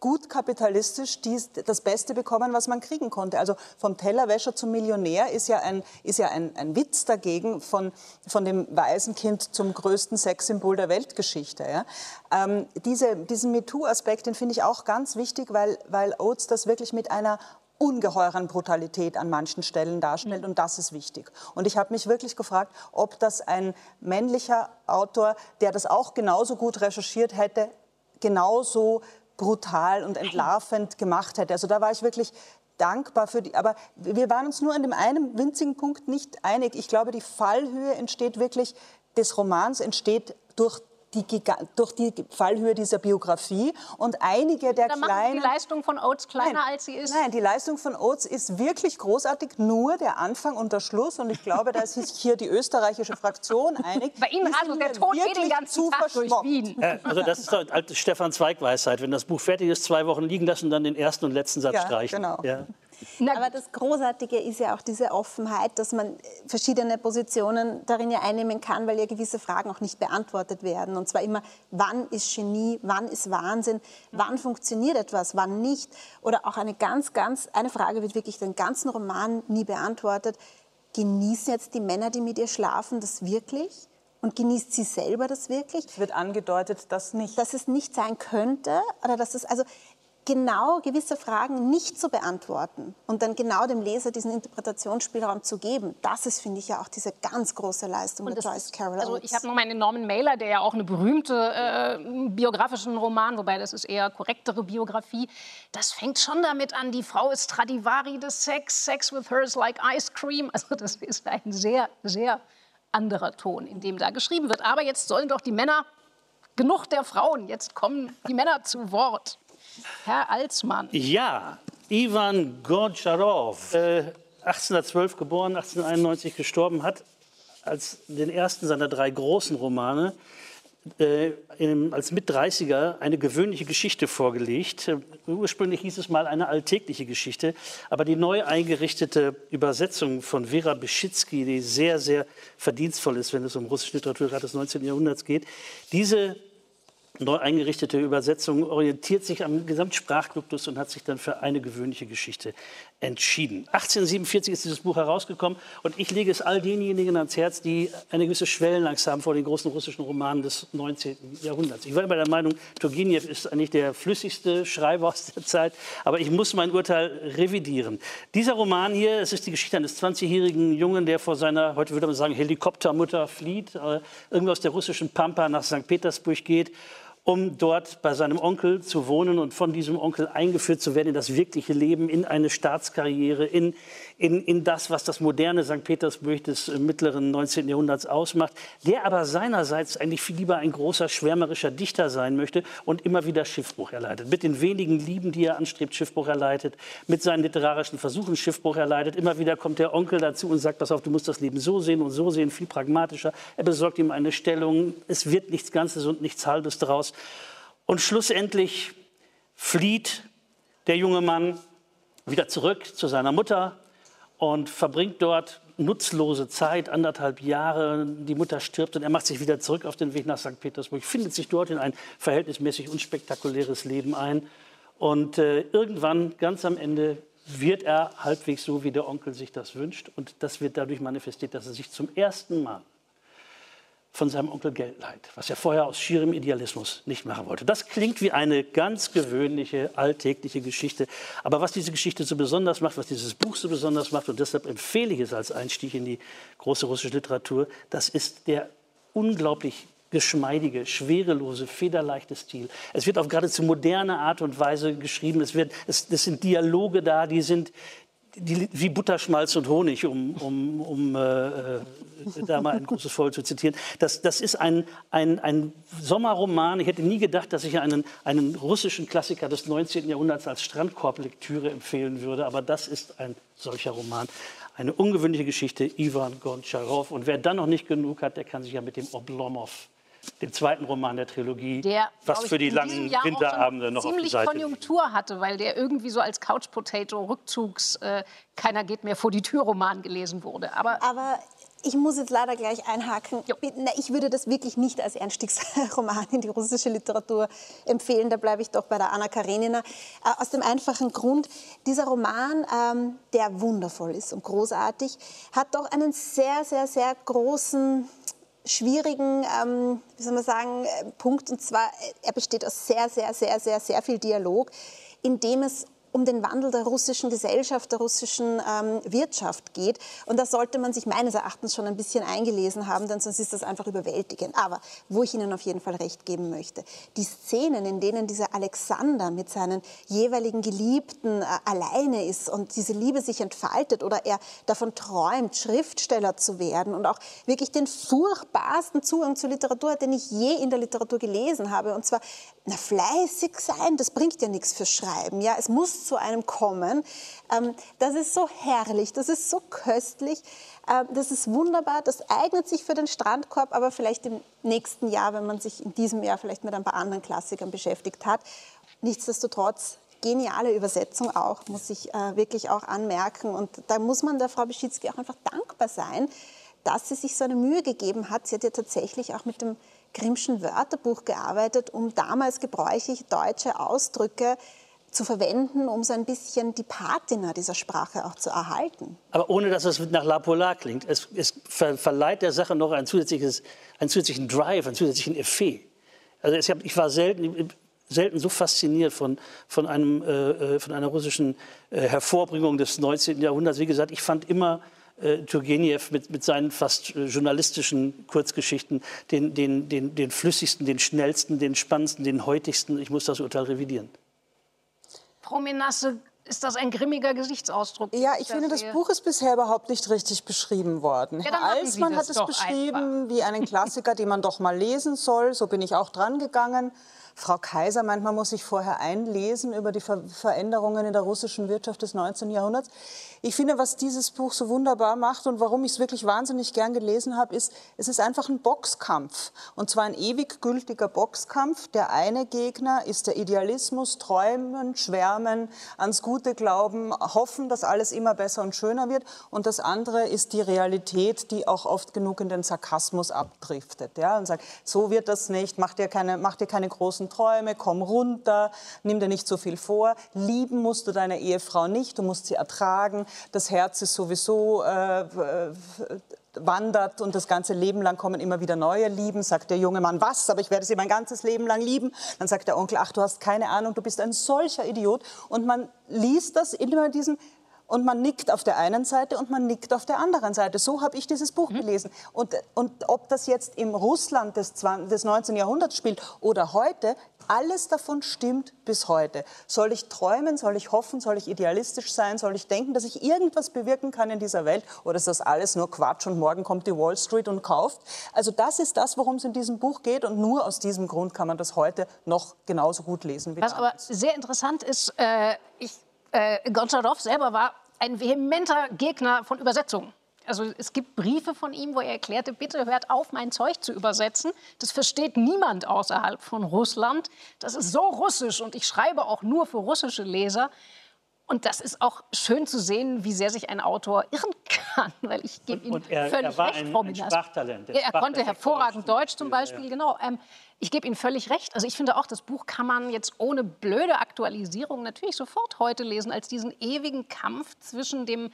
gut kapitalistisch dies, das Beste bekommen, was man kriegen konnte. Also vom Tellerwäscher zum Millionär ist ja ein, ist ja ein, ein Witz dagegen von, von dem Waisenkind zum größten Sexsymbol der Weltgeschichte. Ja. Ähm, diese, diesen MeToo-Aspekt, den finde ich auch ganz wichtig, weil, weil Oates das wirklich mit einer ungeheuren Brutalität an manchen Stellen darstellt mhm. und das ist wichtig. Und ich habe mich wirklich gefragt, ob das ein männlicher Autor, der das auch genauso gut recherchiert hätte, genauso brutal und entlarvend gemacht hätte. Also da war ich wirklich dankbar für die. Aber wir waren uns nur an dem einen winzigen Punkt nicht einig. Ich glaube, die Fallhöhe entsteht wirklich des Romans entsteht durch die, durch die Fallhöhe dieser Biografie und einige der da kleinen... die Leistung von Oates kleiner, nein, als sie ist? Nein, die Leistung von Oates ist wirklich großartig, nur der Anfang und der Schluss. Und ich glaube, da ist sich hier die österreichische Fraktion einig. Bei Ihnen radelt der Tod eh den ganzen Tag durch Wien. Ja, also das ist doch alte Stefan Zweig-Weisheit. Wenn das Buch fertig ist, zwei Wochen liegen lassen, dann den ersten und letzten Satz ja, streichen. Genau. Ja. Aber das Großartige ist ja auch diese Offenheit, dass man verschiedene Positionen darin ja einnehmen kann, weil ja gewisse Fragen auch nicht beantwortet werden. Und zwar immer, wann ist Genie, wann ist Wahnsinn, wann funktioniert etwas, wann nicht. Oder auch eine ganz, ganz, eine Frage wird wirklich den ganzen Roman nie beantwortet. Genießen jetzt die Männer, die mit ihr schlafen, das wirklich? Und genießt sie selber das wirklich? Es wird angedeutet, dass nicht. Dass es nicht sein könnte oder dass es also genau gewisse Fragen nicht zu beantworten und dann genau dem Leser diesen Interpretationsspielraum zu geben, das ist, finde ich, ja auch diese ganz große Leistung der Joyce Carol Also ich habe noch meinen Norman Mailer, der ja auch eine berühmte äh, biografischen Roman, wobei das ist eher korrektere Biografie, das fängt schon damit an, die Frau ist Stradivari des Sex, Sex with her is like ice cream. Also das ist ein sehr, sehr anderer Ton, in dem da geschrieben wird. Aber jetzt sollen doch die Männer, genug der Frauen, jetzt kommen die Männer zu Wort. Herr Alsmann. Ja, Ivan Gortscharow, äh, 1812 geboren, 1891 gestorben, hat als den ersten seiner drei großen Romane äh, in, als Mit-30er eine gewöhnliche Geschichte vorgelegt. Äh, ursprünglich hieß es mal eine alltägliche Geschichte, aber die neu eingerichtete Übersetzung von Vera Beschitzky, die sehr, sehr verdienstvoll ist, wenn es um russische Literatur des 19. Jahrhunderts geht, diese neu eingerichtete Übersetzung orientiert sich am Gesamtsprachduktus und hat sich dann für eine gewöhnliche Geschichte entschieden. 1847 ist dieses Buch herausgekommen und ich lege es all denjenigen ans Herz, die eine gewisse Schwellenangst haben vor den großen russischen Romanen des 19. Jahrhunderts. Ich war immer der Meinung, Turgenev ist eigentlich der flüssigste Schreiber aus der Zeit, aber ich muss mein Urteil revidieren. Dieser Roman hier, es ist die Geschichte eines 20-jährigen Jungen, der vor seiner, heute würde man sagen, Helikoptermutter flieht, äh, irgendwo aus der russischen Pampa nach St. Petersburg geht um dort bei seinem Onkel zu wohnen und von diesem Onkel eingeführt zu werden in das wirkliche Leben, in eine Staatskarriere, in, in, in das, was das moderne St. Petersburg des äh, mittleren 19. Jahrhunderts ausmacht, der aber seinerseits eigentlich viel lieber ein großer, schwärmerischer Dichter sein möchte und immer wieder Schiffbruch erleidet. Mit den wenigen Lieben, die er anstrebt, Schiffbruch erleidet, mit seinen literarischen Versuchen Schiffbruch erleidet. Immer wieder kommt der Onkel dazu und sagt, pass auf, du musst das Leben so sehen und so sehen, viel pragmatischer. Er besorgt ihm eine Stellung, es wird nichts Ganzes und nichts Halbes daraus. Und schlussendlich flieht der junge Mann wieder zurück zu seiner Mutter und verbringt dort nutzlose Zeit, anderthalb Jahre. Die Mutter stirbt und er macht sich wieder zurück auf den Weg nach St. Petersburg, findet sich dort in ein verhältnismäßig unspektakuläres Leben ein. Und äh, irgendwann, ganz am Ende, wird er halbwegs so, wie der Onkel sich das wünscht. Und das wird dadurch manifestiert, dass er sich zum ersten Mal von seinem Onkel Geld leiht, was er vorher aus schierem Idealismus nicht machen wollte. Das klingt wie eine ganz gewöhnliche, alltägliche Geschichte. Aber was diese Geschichte so besonders macht, was dieses Buch so besonders macht, und deshalb empfehle ich es als Einstieg in die große russische Literatur, das ist der unglaublich geschmeidige, schwerelose, federleichte Stil. Es wird auf geradezu moderne Art und Weise geschrieben. Es, wird, es, es sind Dialoge da, die sind, die, wie Butterschmalz und Honig, um, um, um äh, äh, da mal ein großes Voll zu zitieren. Das, das ist ein, ein, ein Sommerroman. Ich hätte nie gedacht, dass ich einen, einen russischen Klassiker des 19. Jahrhunderts als Strandkorblektüre empfehlen würde. Aber das ist ein solcher Roman. Eine ungewöhnliche Geschichte, Ivan Goncharow. Und wer dann noch nicht genug hat, der kann sich ja mit dem Oblomov dem zweiten Roman der Trilogie, der, was für die langen Winterabende noch auf die Seite Konjunktur hatte, weil der irgendwie so als Couch Potato Rückzugs äh, keiner geht mehr vor die Tür Roman gelesen wurde. Aber, Aber ich muss jetzt leider gleich einhaken. Ich würde das wirklich nicht als Einstiegsroman in die russische Literatur empfehlen. Da bleibe ich doch bei der Anna Karenina. Äh, aus dem einfachen Grund, dieser Roman, ähm, der wundervoll ist und großartig, hat doch einen sehr, sehr, sehr großen schwierigen, ähm, wie soll man sagen, äh, Punkt. Und zwar, er besteht aus sehr, sehr, sehr, sehr, sehr viel Dialog, in dem es um den Wandel der russischen Gesellschaft, der russischen ähm, Wirtschaft geht. Und da sollte man sich meines Erachtens schon ein bisschen eingelesen haben, denn sonst ist das einfach überwältigend. Aber wo ich Ihnen auf jeden Fall recht geben möchte, die Szenen, in denen dieser Alexander mit seinen jeweiligen Geliebten äh, alleine ist und diese Liebe sich entfaltet oder er davon träumt, Schriftsteller zu werden und auch wirklich den furchtbarsten Zugang zur Literatur hat, den ich je in der Literatur gelesen habe. Und zwar na, fleißig sein, das bringt ja nichts fürs Schreiben. Ja, es muss zu einem kommen. Ähm, das ist so herrlich, das ist so köstlich, ähm, das ist wunderbar, das eignet sich für den Strandkorb, aber vielleicht im nächsten Jahr, wenn man sich in diesem Jahr vielleicht mit ein paar anderen Klassikern beschäftigt hat. Nichtsdestotrotz geniale Übersetzung auch, muss ich äh, wirklich auch anmerken. Und da muss man der Frau Beschitzky auch einfach dankbar sein, dass sie sich so eine Mühe gegeben hat. Sie hat ja tatsächlich auch mit dem Grimmschen Wörterbuch gearbeitet, um damals gebräuchliche deutsche Ausdrücke zu verwenden, um so ein bisschen die Patina dieser Sprache auch zu erhalten. Aber ohne, dass es nach La Polar klingt. Es, es ver verleiht der Sache noch ein zusätzliches, einen zusätzlichen Drive, einen zusätzlichen Effet. Also es, ich war selten, selten so fasziniert von, von, einem, äh, äh von einer russischen äh, Hervorbringung des 19. Jahrhunderts. Wie gesagt, ich fand immer äh, Turgenev mit, mit seinen fast äh, journalistischen Kurzgeschichten den, den, den, den flüssigsten, den schnellsten, den spannendsten, den heutigsten. Ich muss das Urteil revidieren. Frau Menasse, ist das ein grimmiger Gesichtsausdruck? Ja, ich finde, das Buch ist bisher überhaupt nicht richtig beschrieben worden. Ja, Herr Alsmann hat es beschrieben einfach. wie einen Klassiker, den man doch mal lesen soll. So bin ich auch dran gegangen. Frau Kaiser meint, man muss sich vorher einlesen über die Ver Veränderungen in der russischen Wirtschaft des 19. Jahrhunderts. Ich finde, was dieses Buch so wunderbar macht und warum ich es wirklich wahnsinnig gern gelesen habe, ist, es ist einfach ein Boxkampf. Und zwar ein ewig gültiger Boxkampf. Der eine Gegner ist der Idealismus, träumen, schwärmen, ans Gute glauben, hoffen, dass alles immer besser und schöner wird. Und das andere ist die Realität, die auch oft genug in den Sarkasmus abdriftet. Ja, und sagt, so wird das nicht, mach dir keine, mach dir keine großen großen Träume, komm runter, nimm dir nicht so viel vor. Lieben musst du deine Ehefrau nicht, du musst sie ertragen. Das Herz ist sowieso äh, wandert und das ganze Leben lang kommen immer wieder neue Lieben. Sagt der junge Mann, was? Aber ich werde sie mein ganzes Leben lang lieben. Dann sagt der Onkel, ach, du hast keine Ahnung, du bist ein solcher Idiot. Und man liest das immer diesen und man nickt auf der einen Seite und man nickt auf der anderen Seite. So habe ich dieses Buch mhm. gelesen. Und, und ob das jetzt im Russland des, 20, des 19. Jahrhunderts spielt oder heute, alles davon stimmt bis heute. Soll ich träumen, soll ich hoffen, soll ich idealistisch sein, soll ich denken, dass ich irgendwas bewirken kann in dieser Welt oder ist das alles nur Quatsch und morgen kommt die Wall Street und kauft? Also das ist das, worum es in diesem Buch geht und nur aus diesem Grund kann man das heute noch genauso gut lesen wie Was aber sehr interessant ist, äh, ich, äh, Goncharow selber war ein vehementer Gegner von Übersetzungen. Also es gibt Briefe von ihm, wo er erklärte, bitte hört auf, mein Zeug zu übersetzen. Das versteht niemand außerhalb von Russland. Das ist so russisch und ich schreibe auch nur für russische Leser. Und das ist auch schön zu sehen, wie sehr sich ein Autor irren kann, weil ich gebe ihm Und er, völlig er war recht, ein, Frau ein. Sprachtalent. Ja, er konnte hervorragend Deutsch zum Beispiel, Ja. genau. Ähm, ich gebe Ihnen völlig recht. Also ich finde auch, das Buch kann man jetzt ohne blöde Aktualisierung natürlich sofort heute lesen, als diesen ewigen Kampf zwischen dem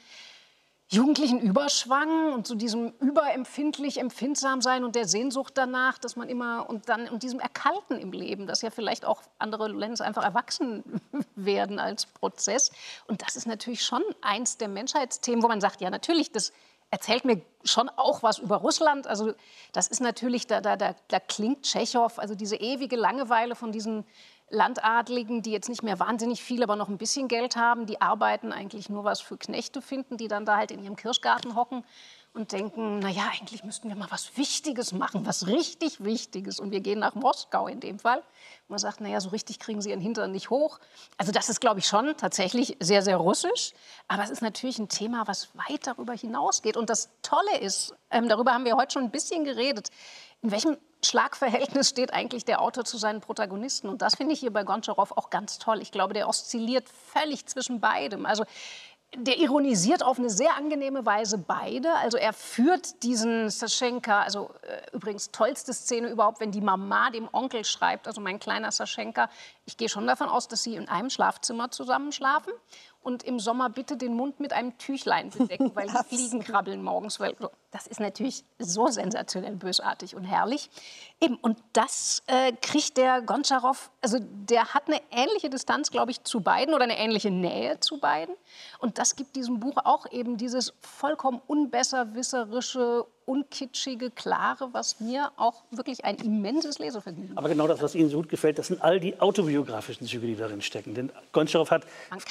jugendlichen Überschwang und zu diesem überempfindlich empfindsam sein und der Sehnsucht danach, dass man immer und dann und diesem Erkalten im Leben, dass ja vielleicht auch andere Lenz einfach erwachsen werden als Prozess. Und das ist natürlich schon eins der Menschheitsthemen, wo man sagt, ja natürlich, das erzählt mir schon auch was über Russland. Also das ist natürlich, da, da, da, da klingt Tschechow, also diese ewige Langeweile von diesen Landadligen, die jetzt nicht mehr wahnsinnig viel, aber noch ein bisschen Geld haben, die arbeiten eigentlich nur was für Knechte finden, die dann da halt in ihrem Kirschgarten hocken und denken, naja, eigentlich müssten wir mal was Wichtiges machen, was richtig Wichtiges. Und wir gehen nach Moskau in dem Fall. Und man sagt, naja, so richtig kriegen sie ihren Hintern nicht hoch. Also das ist, glaube ich, schon tatsächlich sehr, sehr russisch. Aber es ist natürlich ein Thema, was weit darüber hinausgeht. Und das Tolle ist, ähm, darüber haben wir heute schon ein bisschen geredet, in welchem Schlagverhältnis steht eigentlich der Autor zu seinen Protagonisten? Und das finde ich hier bei Goncharow auch ganz toll. Ich glaube, der oszilliert völlig zwischen beidem. Also der ironisiert auf eine sehr angenehme Weise beide. Also er führt diesen Saschenka, also äh, übrigens tollste Szene überhaupt, wenn die Mama dem Onkel schreibt, also mein kleiner Saschenka, ich gehe schon davon aus, dass sie in einem Schlafzimmer zusammen schlafen und im Sommer bitte den Mund mit einem Tüchlein bedecken, weil die Fliegen krabbeln morgens. Weil, das ist natürlich so sensationell bösartig und herrlich. Eben, und das äh, kriegt der Goncharow, also der hat eine ähnliche Distanz, glaube ich, zu beiden oder eine ähnliche Nähe zu beiden. Und das gibt diesem Buch auch eben dieses vollkommen unbesserwisserische, unkitschige, klare, was mir auch wirklich ein immenses Lesevergnügen Aber genau das, was Ihnen so gut gefällt, das sind all die autobiografischen Züge, die darin stecken. Denn Goncharow hat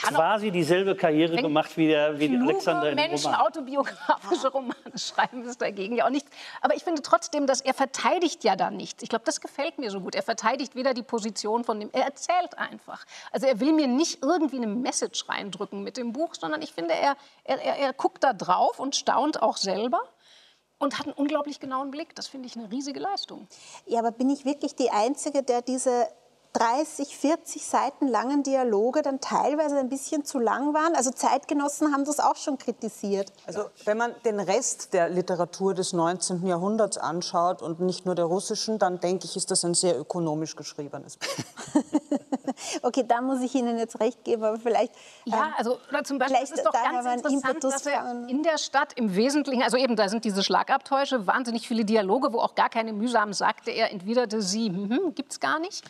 quasi dieselbe Karriere gemacht wie, der, wie Alexander in dem Menschen Roman. autobiografische Romane schreiben, ist dagegen ja auch nichts. Aber ich finde trotzdem, dass er verteidigt ja da nichts. Ich glaube, das gefällt mir so gut. Er verteidigt weder die Position von dem, er erzählt einfach. Also er will mir nicht irgendwie eine Message reindrücken mit dem Buch, sondern ich finde, er, er, er, er guckt da drauf und staunt auch selber und hat einen unglaublich genauen Blick. Das finde ich eine riesige Leistung. Ja, aber bin ich wirklich die Einzige, der diese 30, 40 Seiten langen Dialoge dann teilweise ein bisschen zu lang waren? Also Zeitgenossen haben das auch schon kritisiert. Also wenn man den Rest der Literatur des 19. Jahrhunderts anschaut und nicht nur der russischen, dann denke ich, ist das ein sehr ökonomisch geschriebenes Buch. Okay, da muss ich Ihnen jetzt recht geben, aber vielleicht... Ja, ähm, also oder zum Beispiel es ist doch ganz wir interessant, dass von- in der Stadt im Wesentlichen, also eben da sind diese Schlagabtäusche, wahnsinnig viele Dialoge, wo auch gar keine mühsam sagte er, entwiderte sie, hm, gibt's gar nicht.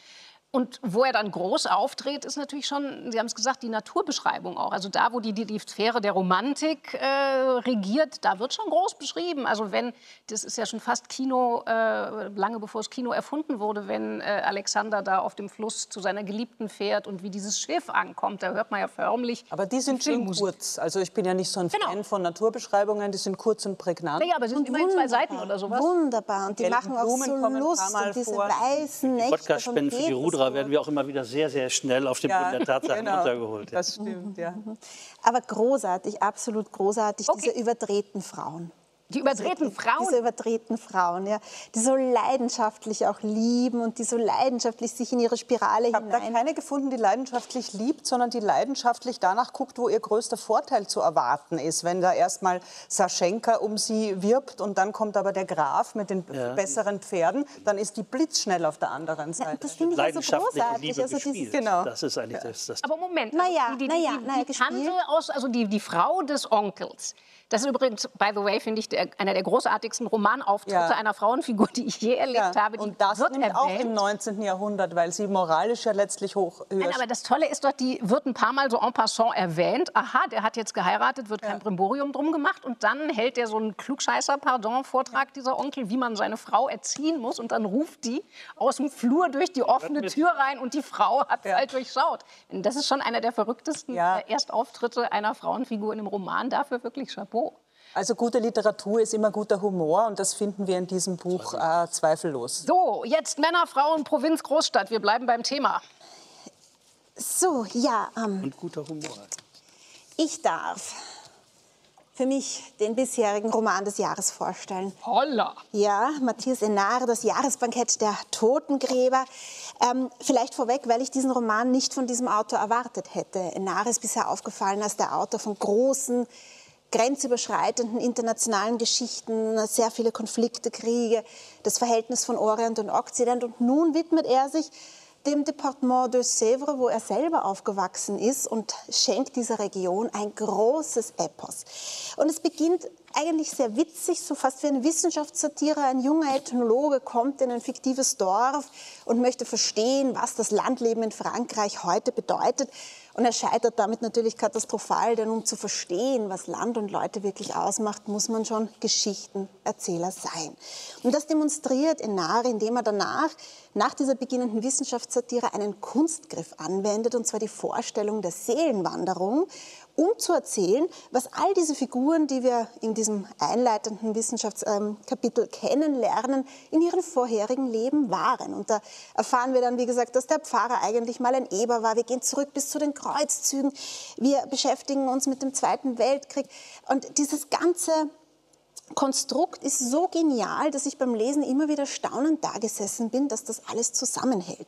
Und wo er dann groß auftritt, ist natürlich schon, Sie haben es gesagt, die Naturbeschreibung auch. Also da, wo die, die, die Sphäre der Romantik äh, regiert, da wird schon groß beschrieben. Also wenn, das ist ja schon fast Kino, äh, lange bevor das Kino erfunden wurde, wenn äh, Alexander da auf dem Fluss zu seiner Geliebten fährt und wie dieses Schiff ankommt, da hört man ja förmlich Aber die sind Filmmusik. kurz. Also ich bin ja nicht so ein Genau. Fan von Naturbeschreibungen, die sind kurz und prägnant. Naja, aber es sind immerhin zwei Seiten oder sowas. Wunderbar. Und die Gelben machen auch Blumen so Lust. paar Mal Und diese vor. weißen Nächte vom Podcast-Spenden für die Petersburg. Ruderer werden wir auch immer wieder sehr, sehr schnell auf den Boden der Tatsachen genau. runtergeholt. Ja. Das stimmt, ja. Aber großartig, absolut großartig, Okay. diese überdrehten Frauen. Die überdrehten Frauen. Diese überdrehten Frauen, ja, die so leidenschaftlich auch lieben und die so leidenschaftlich sich in ihre Spirale Ich habe da hinein... keine gefunden, die leidenschaftlich liebt, sondern die leidenschaftlich danach guckt, wo ihr größter Vorteil zu erwarten ist. Wenn da erstmal Saschenka um sie wirbt und dann kommt aber der Graf mit den besseren Pferden, dann ist die blitzschnell auf der anderen Seite. das finde ich ja so Leidenschaftliche großartig. Liebe Also dieses, gespielt. Genau. Das ist eigentlich das, das Aber Moment, Na ja, die, die, na ja, die, ja, die Tante gespielt. aus, also die, die Frau des Onkels, Das ist übrigens, by the way, finde ich, der, einer der großartigsten Romanauftritte Ja. einer Frauenfigur, die ich je erlebt habe. Die und das wird nimmt auch erwähnt. im 19. Jahrhundert, weil sie moralisch ja letztlich hoch höher Nein, aber das Tolle ist doch, die wird ein paar Mal so en passant erwähnt. Aha, der hat jetzt geheiratet, wird kein Brimborium drum gemacht. Und dann hält der so einen Klugscheißer-Pardon-Vortrag, dieser Onkel, wie man seine Frau erziehen muss. Und dann ruft die aus dem Flur durch die offene Tür rein und die Frau hat es halt durchschaut. Das ist schon einer der verrücktesten Ja. äh, Erstauftritte einer Frauenfigur in einem Roman. Dafür wirklich Chapeau. Also gute Literatur ist immer guter Humor und das finden wir in diesem Buch äh, zweifellos. So, jetzt Männer, Frauen, Provinz, Großstadt. Wir bleiben beim Thema. So, ja, ähm, Und guter Humor. ich darf für mich den bisherigen Roman des Jahres vorstellen. Holla! Ja, Matthias Enare, das Jahresbankett der Totengräber. Ähm, vielleicht vorweg, weil ich diesen Roman nicht von diesem Autor erwartet hätte. Enare ist bisher aufgefallen als der Autor von großen, grenzüberschreitenden internationalen Geschichten, sehr viele Konflikte, Kriege, das Verhältnis von Orient und Okzident. Und nun widmet er sich dem Departement de Sèvres, wo er selber aufgewachsen ist und schenkt dieser Region ein großes Epos. Und es beginnt eigentlich sehr witzig, so fast wie eine Wissenschaftssatire. Ein junger Ethnologe kommt in ein fiktives Dorf und möchte verstehen, was das Landleben in Frankreich heute bedeutet. Und er scheitert damit natürlich katastrophal, denn um zu verstehen, was Land und Leute wirklich ausmacht, muss man schon Geschichtenerzähler sein. Und das demonstriert Enare, indem er danach, nach dieser beginnenden Wissenschaftssatire, einen Kunstgriff anwendet, und zwar die Vorstellung der Seelenwanderung, um zu erzählen, was all diese Figuren, die wir in diesem einleitenden Wissenschaftskapitel kennenlernen, in ihrem vorherigen Leben waren. Und da erfahren wir dann, wie gesagt, dass der Pfarrer eigentlich mal ein Eber war. Wir gehen zurück bis zu den Kreuzzügen. Wir beschäftigen uns mit dem Zweiten Weltkrieg. Und dieses ganze Konstrukt ist so genial, dass ich beim Lesen immer wieder staunend dagesessen bin, dass das alles zusammenhält.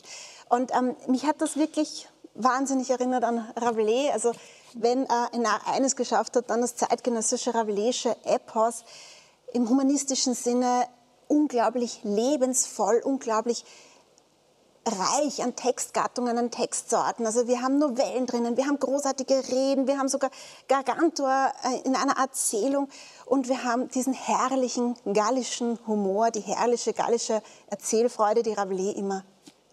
Und ähm, mich hat das wirklich wahnsinnig erinnert an Rabelais. Also wenn Enar eines geschafft hat, dann das zeitgenössische Rabelaische Epos im humanistischen Sinne unglaublich lebensvoll, unglaublich reich an Textgattungen, an Textsorten. Also wir haben Novellen drinnen, wir haben großartige Reden, wir haben sogar Gargantua äh, in einer Erzählung und wir haben diesen herrlichen gallischen Humor, die herrliche gallische Erzählfreude, die Rabelais immer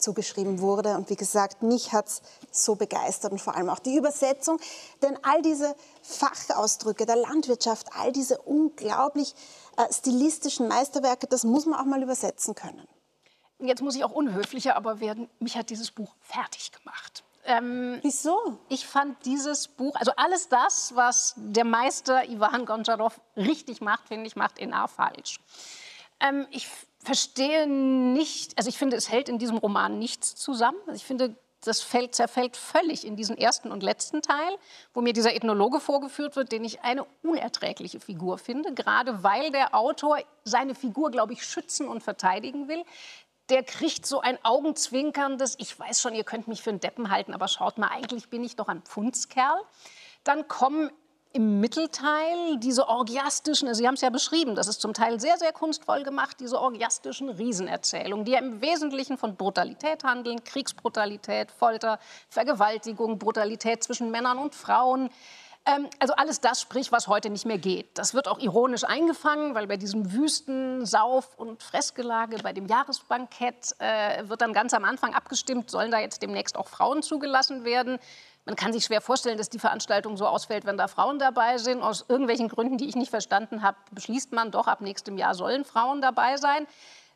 zugeschrieben wurde. Und wie gesagt, mich hat es so begeistert und vor allem auch die Übersetzung. Denn all diese Fachausdrücke der Landwirtschaft, all diese unglaublich äh, stilistischen Meisterwerke, das muss man auch mal übersetzen können. Jetzt muss ich auch unhöflicher aber werden. Mich hat dieses Buch fertig gemacht. Ähm, Wieso? ich fand dieses Buch, also alles das, was der Meister Ivan Goncharow richtig macht, finde ich, macht Enar falsch. Ähm, ich verstehe nicht, also ich finde, es hält in diesem Roman nichts zusammen. Also ich finde, das fällt, zerfällt völlig in diesen ersten und letzten Teil, wo mir dieser Ethnologe vorgeführt wird, den ich eine unerträgliche Figur finde, gerade weil der Autor seine Figur, glaube ich, schützen und verteidigen will. Der kriegt so ein augenzwinkerndes, ich weiß schon, ihr könnt mich für einen Deppen halten, aber schaut mal, eigentlich bin ich doch ein Pfundskerl. Dann kommen im Mittelteil diese orgiastischen, also Sie haben es ja beschrieben, das ist zum Teil sehr, sehr kunstvoll gemacht, diese orgiastischen Riesenerzählungen, die ja im Wesentlichen von Brutalität handeln, Kriegsbrutalität, Folter, Vergewaltigung, Brutalität zwischen Männern und Frauen. Ähm, also alles das, sprich, was heute nicht mehr geht. Das wird auch ironisch eingefangen, weil bei diesem Wüsten-, Sauf- und Fressgelage, bei dem Jahresbankett, äh, wird dann ganz am Anfang abgestimmt, sollen da jetzt demnächst auch Frauen zugelassen werden. Man kann sich schwer vorstellen, dass die Veranstaltung so ausfällt, wenn da Frauen dabei sind. Aus irgendwelchen Gründen, die ich nicht verstanden habe, beschließt man doch, ab nächstem Jahr sollen Frauen dabei sein.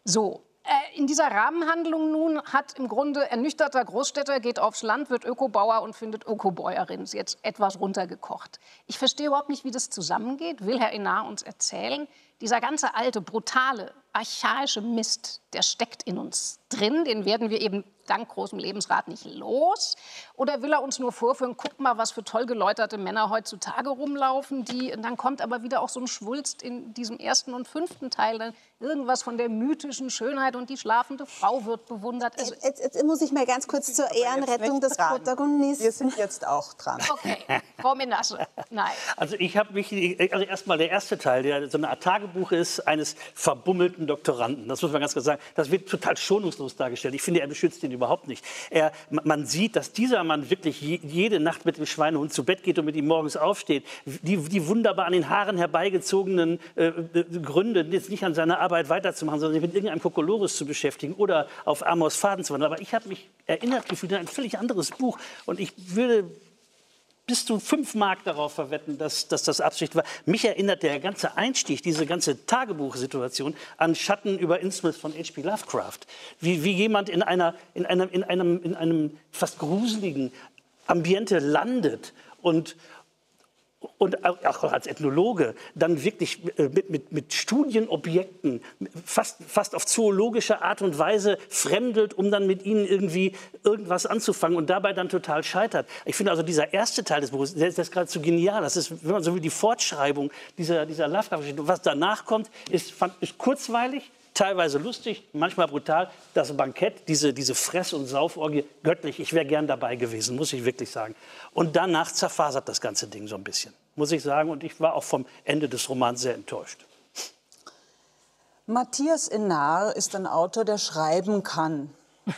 So, äh, in dieser Rahmenhandlung nun hat im Grunde ernüchterter Großstädter geht aufs Land, wird Ökobauer und findet Ökobäuerin. Ist jetzt etwas runtergekocht. Ich verstehe überhaupt nicht, wie das zusammengeht. Will Herr Enar uns erzählen? Dieser ganze alte, brutale, archaische Mist, der steckt in uns drin. Den werden wir eben dank großem Lebensrat nicht los. Oder will er uns nur vorführen, guck mal, was für toll geläuterte Männer heutzutage rumlaufen, die, und dann kommt aber wieder auch so ein Schwulst in diesem ersten und fünften Teil, dann irgendwas von der mythischen Schönheit und die schlafende Frau wird bewundert. Also, Jetzt, jetzt muss ich mal ganz kurz zur Ehrenrettung des dran. Protagonisten. Wir sind jetzt auch dran. okay, Frau Menasse, nein. Also ich habe mich, also erstmal der erste Teil, der so eine Art Tagebuch ist eines verbummelten Doktoranden. Das muss man ganz klar sagen. Das wird total schonungslos dargestellt. Ich finde, er beschützt ihn überhaupt nicht. Er, man sieht, dass dieser Mann wirklich jede Nacht mit dem Schweinehund zu Bett geht und mit ihm morgens aufsteht. Die, die wunderbar an den Haaren herbeigezogenen äh, äh Gründe, jetzt nicht an seiner Arbeit weiterzumachen, sondern sich mit irgendeinem Kokolores zu beschäftigen oder auf Amos Faden zu wandeln. Aber ich habe mich erinnert gefühlt an ein völlig anderes Buch. Und ich würde bis zu fünf Mark darauf verwetten, dass, dass, das Absicht war. Mich erinnert der ganze Einstieg, diese ganze Tagebuchsituation an Schatten über Innsmouth von H.P. Lovecraft. Wie, wie jemand in, einer, in, einem, in, einem, in einem fast gruseligen Ambiente landet und, und auch als Ethnologe dann wirklich äh, mit, mit, mit Studienobjekten fast, fast auf zoologische Art und Weise fremdelt, um dann mit ihnen irgendwie irgendwas anzufangen und dabei dann total scheitert. Ich finde also dieser erste Teil des Buches, der, der ist geradezu genial. Das ist, wenn man so will, die Fortschreibung dieser, dieser Lovecraft-Geschichte. Was danach kommt, ist, ist kurzweilig, teilweise lustig, manchmal brutal. Das Bankett, diese, diese Fress- und Sauforgie, göttlich. Ich wäre gern dabei gewesen, muss ich wirklich sagen. Und danach zerfasert das ganze Ding so ein bisschen, muss ich sagen. Und ich war auch vom Ende des Romans sehr enttäuscht. Matthias Enar ist ein Autor, der schreiben kann.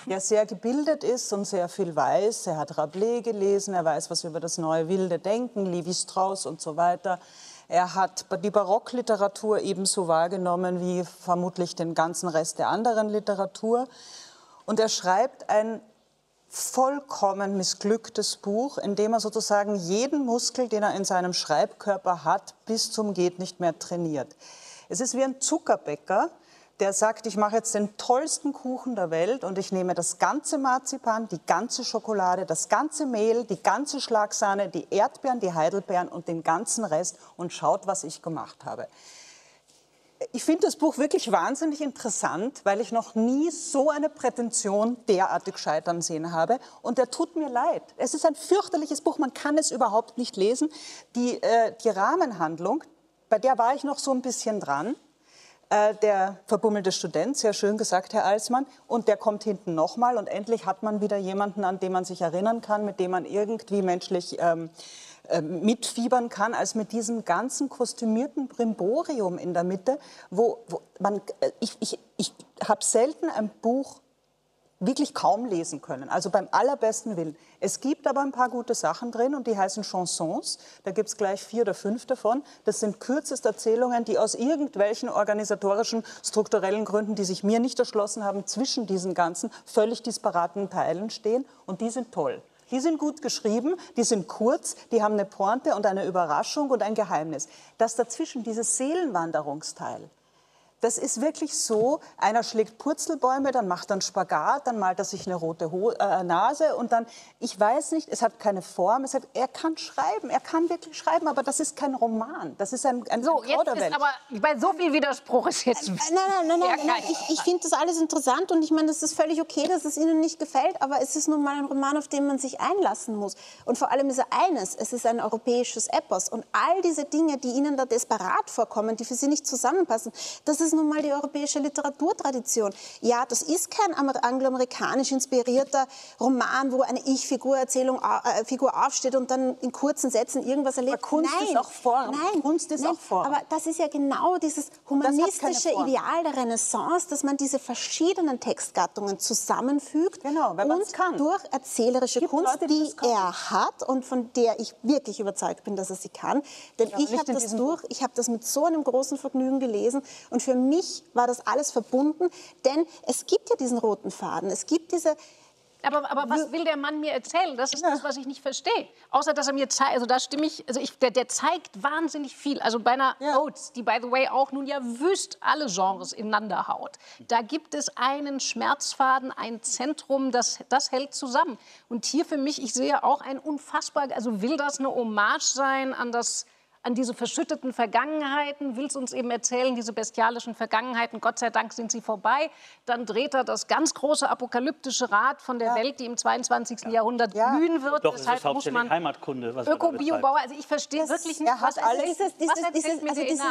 Der sehr gebildet ist und sehr viel weiß. Er hat Rabelais gelesen, er weiß was über das neue wilde Denken, Levi Strauss und so weiter. Er hat die Barockliteratur ebenso wahrgenommen wie vermutlich den ganzen Rest der anderen Literatur. Und er schreibt ein vollkommen missglücktes Buch, in dem er sozusagen jeden Muskel, den er in seinem Schreibkörper hat, bis zum geht nicht mehr trainiert. Es ist wie ein Zuckerbäcker, der sagt, ich mache jetzt den tollsten Kuchen der Welt und ich nehme das ganze Marzipan, die ganze Schokolade, das ganze Mehl, die ganze Schlagsahne, die Erdbeeren, die Heidelbeeren und den ganzen Rest und schaut, was ich gemacht habe. Ich finde das Buch wirklich wahnsinnig interessant, weil ich noch nie so eine Prätension derartig scheitern sehen habe. Und der tut mir leid. Es ist ein fürchterliches Buch, man kann es überhaupt nicht lesen. Die, äh, die Rahmenhandlung, bei der war ich noch so ein bisschen dran. Äh, der verbummelte Student, sehr schön gesagt, Herr Alsmann. Und der kommt hinten nochmal und endlich hat man wieder jemanden, an den man sich erinnern kann, mit dem man irgendwie menschlich ähm, äh, mitfiebern kann, als mit diesem ganzen kostümierten Brimborium in der Mitte, wo, wo man, äh, ich, ich, ich habe selten ein Buch wirklich kaum lesen können. Also beim allerbesten Willen. Es gibt aber ein paar gute Sachen drin und die heißen Chansons. Da gibt es gleich vier oder fünf davon. Das sind kürzeste Erzählungen, die aus irgendwelchen organisatorischen, strukturellen Gründen, die sich mir nicht erschlossen haben, zwischen diesen ganzen völlig disparaten Teilen stehen. Und die sind toll. Die sind gut geschrieben, die sind kurz, die haben eine Pointe und eine Überraschung und ein Geheimnis. Das dazwischen, dieses Seelenwanderungsteil, das ist wirklich so, einer schlägt Purzelbäume, dann macht er einen Spagat, dann malt er sich eine rote Ho äh, Nase und dann, ich weiß nicht, es hat keine Form, es hat, er kann schreiben, er kann wirklich schreiben, aber das ist kein Roman, das ist ein, ein So, jetzt ist aber, bei so viel Widerspruch ist jetzt... Nein, nein, nein, nein, nein ich, ich finde das alles interessant und ich meine, das ist völlig okay, dass es Ihnen nicht gefällt, aber es ist nun mal ein Roman, auf den man sich einlassen muss. Und vor allem ist er eines, es ist ein europäisches Epos und all diese Dinge, die Ihnen da desperat vorkommen, die für Sie nicht zusammenpassen, das ist ist nun mal die europäische Literaturtradition. Ja, das ist kein angloamerikanisch inspirierter Roman, wo eine Ich-Figur-Erzählung äh, Figur aufsteht und dann in kurzen Sätzen irgendwas erlebt. Aber Kunst nein, ist auch Form. Nein, Kunst ist nein, auch Form. Aber das ist ja genau dieses humanistische Ideal der Renaissance, dass man diese verschiedenen Textgattungen zusammenfügt genau, wenn und kann. durch erzählerische Kunst, Leute, die, die er hat und von der ich wirklich überzeugt bin, dass er sie kann. Denn ich, ich habe das durch, ich habe das mit so einem großen Vergnügen gelesen und für mich war das alles verbunden, denn es gibt ja diesen roten Faden, es gibt diese aber, aber, was will der Mann mir erzählen? Das ist das, was ich nicht verstehe. Außer, dass er mir zeigt, also da stimme ich, also ich, der, der zeigt wahnsinnig viel. Also bei einer ja. Oates, die by the way auch nun ja wüst alle Genres ineinander haut. Da gibt es einen Schmerzfaden, ein Zentrum, das, das hält zusammen. Und hier für mich, ich sehe auch ein unfassbar, also will das eine Hommage sein an das an diese verschütteten Vergangenheiten, will es uns eben erzählen, diese bestialischen Vergangenheiten, Gott sei Dank sind sie vorbei. Dann dreht er das ganz große apokalyptische Rad von der ja. Welt, die im 22. Ja. Jahrhundert ja. blühen wird. Doch, Deshalb es ist muss man Heimatkunde. Öko-Biobauer, also ich verstehe wirklich nicht, was, alles, dieses, dieses, dieses, also dieses,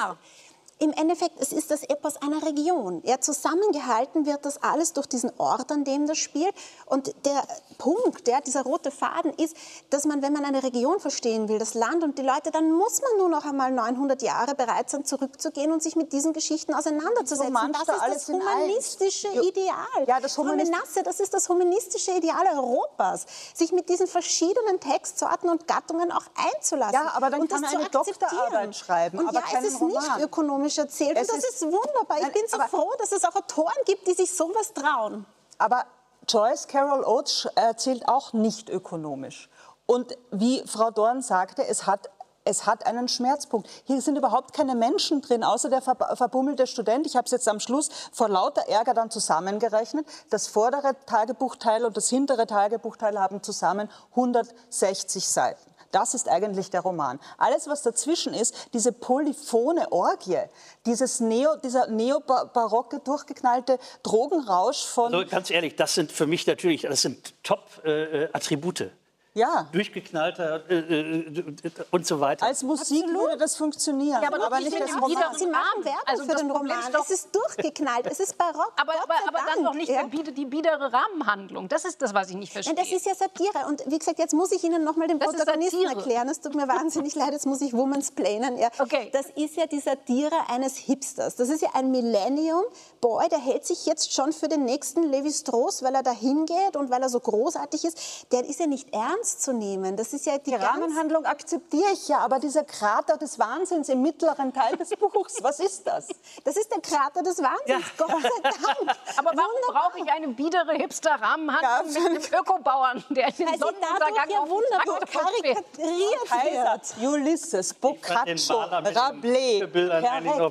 im Endeffekt, es ist das Epos einer Region. Ja, zusammengehalten wird das alles durch diesen Ort, an dem das spielt. Und der Punkt, ja, dieser rote Faden ist, dass man, wenn man eine Region verstehen will, das Land und die Leute, dann muss man nur noch einmal 900 Jahre bereit sein, zurückzugehen und sich mit diesen Geschichten auseinanderzusetzen. Das ist das humanistische Ideal. Ja, das Humanist Menasse, das ist das humanistische Ideal Europas, sich mit diesen verschiedenen Textsorten und Gattungen auch einzulassen. Ja, aber dann und kann man eine Doktorarbeit schreiben, und aber ja, es ist Roman. nicht ökonomisch erzählt. Es und das ist- ist, wunderbar. Ich Nein, bin so froh, dass es auch Autoren gibt, die sich sowas trauen. Aber Joyce Carol Oates erzählt auch nicht ökonomisch. Und wie Frau Dorn sagte, es hat, es hat einen Schmerzpunkt. Hier sind überhaupt keine Menschen drin, außer der ver verbummelte Student. Ich habe es jetzt am Schluss vor lauter Ärger dann zusammengerechnet. Das vordere Tagebuchteil und das hintere Tagebuchteil haben zusammen 160 Seiten. Das ist eigentlich der Roman. Alles, was dazwischen ist, diese polyphone Orgie, dieses Neo, dieser neobarocke, durchgeknallte Drogenrausch von... Also ganz ehrlich, das sind für mich natürlich, das sind Top-Attribute. Ja, Durchgeknallter äh, äh, und so weiter. als Musik würde das funktionieren, Ja, aber aber, ich nicht als Roman. Wiederum- Sie machen Werbung Also für das den Roman. ist doch- es ist durchgeknallt, es ist barock. Aber, aber, aber dann Dank, doch nicht ja. die biedere Rahmenhandlung. Das ist das, was ich nicht verstehe. Nein, das ist ja Satire. Und wie gesagt, jetzt muss ich Ihnen noch mal den Das ist Protagonisten Satire. erklären. Es tut mir wahnsinnig leid, jetzt muss ich Womans planen. Ja. Okay. Das ist ja die Satire eines Hipsters. Das ist ja ein Millennium-Boy, der hält sich jetzt schon für den nächsten Levi Strauss, weil er da hingeht und weil er so großartig ist. Der ist ja nicht ernst zu nehmen. Das ist ja die, Die ganz Rahmenhandlung akzeptiere ich ja, aber dieser Krater des Wahnsinns im mittleren Teil des Buchs, was ist das? Das ist der Krater des Wahnsinns, Gott sei Dank. aber warum Wunderbar. brauche ich eine biedere Hipster-Rahmenhandlung Ja, mit einem Ökobauern, der in den dadurch Sonnenuntergang ja wunderbar karikaturiert wird. Ulysses, Boccaccio, Rabelais,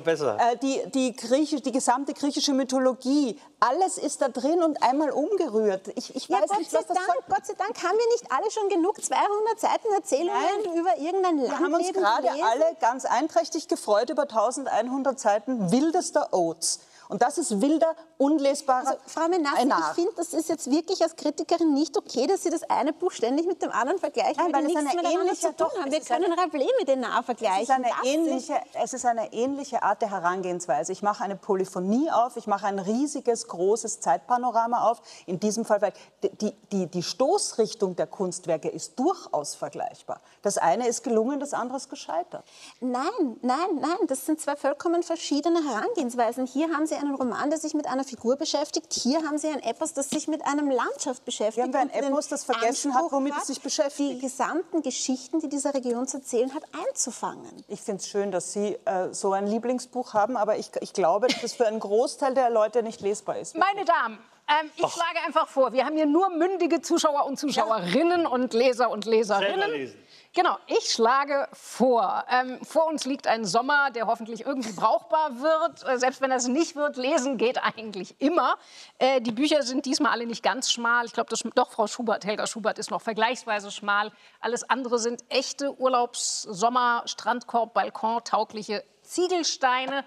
besser. Äh, die, die, Griechisch, die gesamte griechische Mythologie, alles ist da drin und einmal umgerührt. Ich, ich Ja, weiß Gott nicht, sei was das Dank, soll. Gott sei Dank haben wir nicht alle schon genug 200 Seiten Erzählungen über irgendein Wir haben uns gerade alle ganz einträchtig gefreut über 1100 Seiten wildester Oates. Und das ist wilder, unlesbarer Also, Frau Menasse, ein ich finde, das ist jetzt wirklich als Kritikerin nicht okay, dass Sie das eine Buch ständig mit dem anderen vergleichen, Nein, weil die es nichts eine ähnliche- zu tun doch, haben. es Wir können eine- Rabelais mit den Nah Es vergleichen. ist, eine Das ähnliche, es ist eine ähnliche Art der Herangehensweise. Ich mache eine Polyphonie auf, ich mache ein riesiges, großes Zeitpanorama auf. In diesem Fall, weil die, die, die Stoßrichtung der Kunstwerke ist durchaus vergleichbar. Das eine ist gelungen, das andere ist gescheitert. Nein, nein, nein, das sind zwei vollkommen verschiedene Herangehensweisen. Hier haben Sie einen Roman, der sich mit einer Figur beschäftigt. Hier haben Sie ein Epos, das sich mit einem Landschaft beschäftigt. Hier haben wir ein Epos, das vergessen hat, Anspruch womit es hat, sich beschäftigt. Die gesamten Geschichten, die dieser Region zu erzählen hat, einzufangen. Ich finde es schön, dass Sie äh, so ein Lieblingsbuch haben, aber ich, ich glaube, dass es für einen Großteil der Leute nicht lesbar ist. Meine Damen, ähm, ich schlage einfach vor, wir haben hier nur mündige Zuschauer und Zuschauerinnen und Leser und Selber Leserinnen. Genau, ich schlage vor. Ähm, vor uns liegt ein Sommer, der hoffentlich irgendwie brauchbar wird. Äh, selbst wenn das nicht wird, lesen geht eigentlich immer. Äh, die Bücher sind diesmal alle nicht ganz schmal. Ich glaube, doch Frau Schubert, Helga Schubert ist noch vergleichsweise schmal. Alles andere sind echte Urlaubs-, Sommer-, Strandkorb-, Balkon taugliche Ziegelsteine.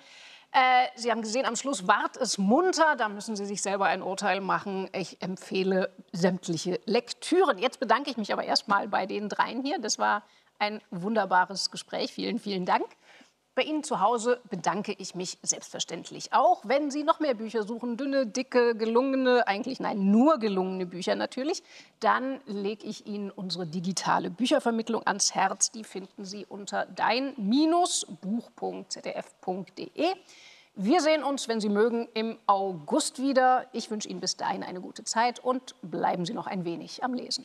Äh, Sie haben gesehen, am Schluss ward es munter. Da müssen Sie sich selber ein Urteil machen. Ich empfehle sämtliche Lektüren. Jetzt bedanke ich mich aber erstmal bei den dreien hier. Das war ein wunderbares Gespräch. Vielen, vielen Dank. Bei Ihnen zu Hause bedanke ich mich selbstverständlich auch. Wenn Sie noch mehr Bücher suchen, dünne, dicke, gelungene, eigentlich nein, nur gelungene Bücher natürlich, dann lege ich Ihnen unsere digitale Büchervermittlung ans Herz. Die finden Sie unter dein-buch.zdf.de. Wir sehen uns, wenn Sie mögen, im August wieder. Ich wünsche Ihnen bis dahin eine gute Zeit und bleiben Sie noch ein wenig am Lesen.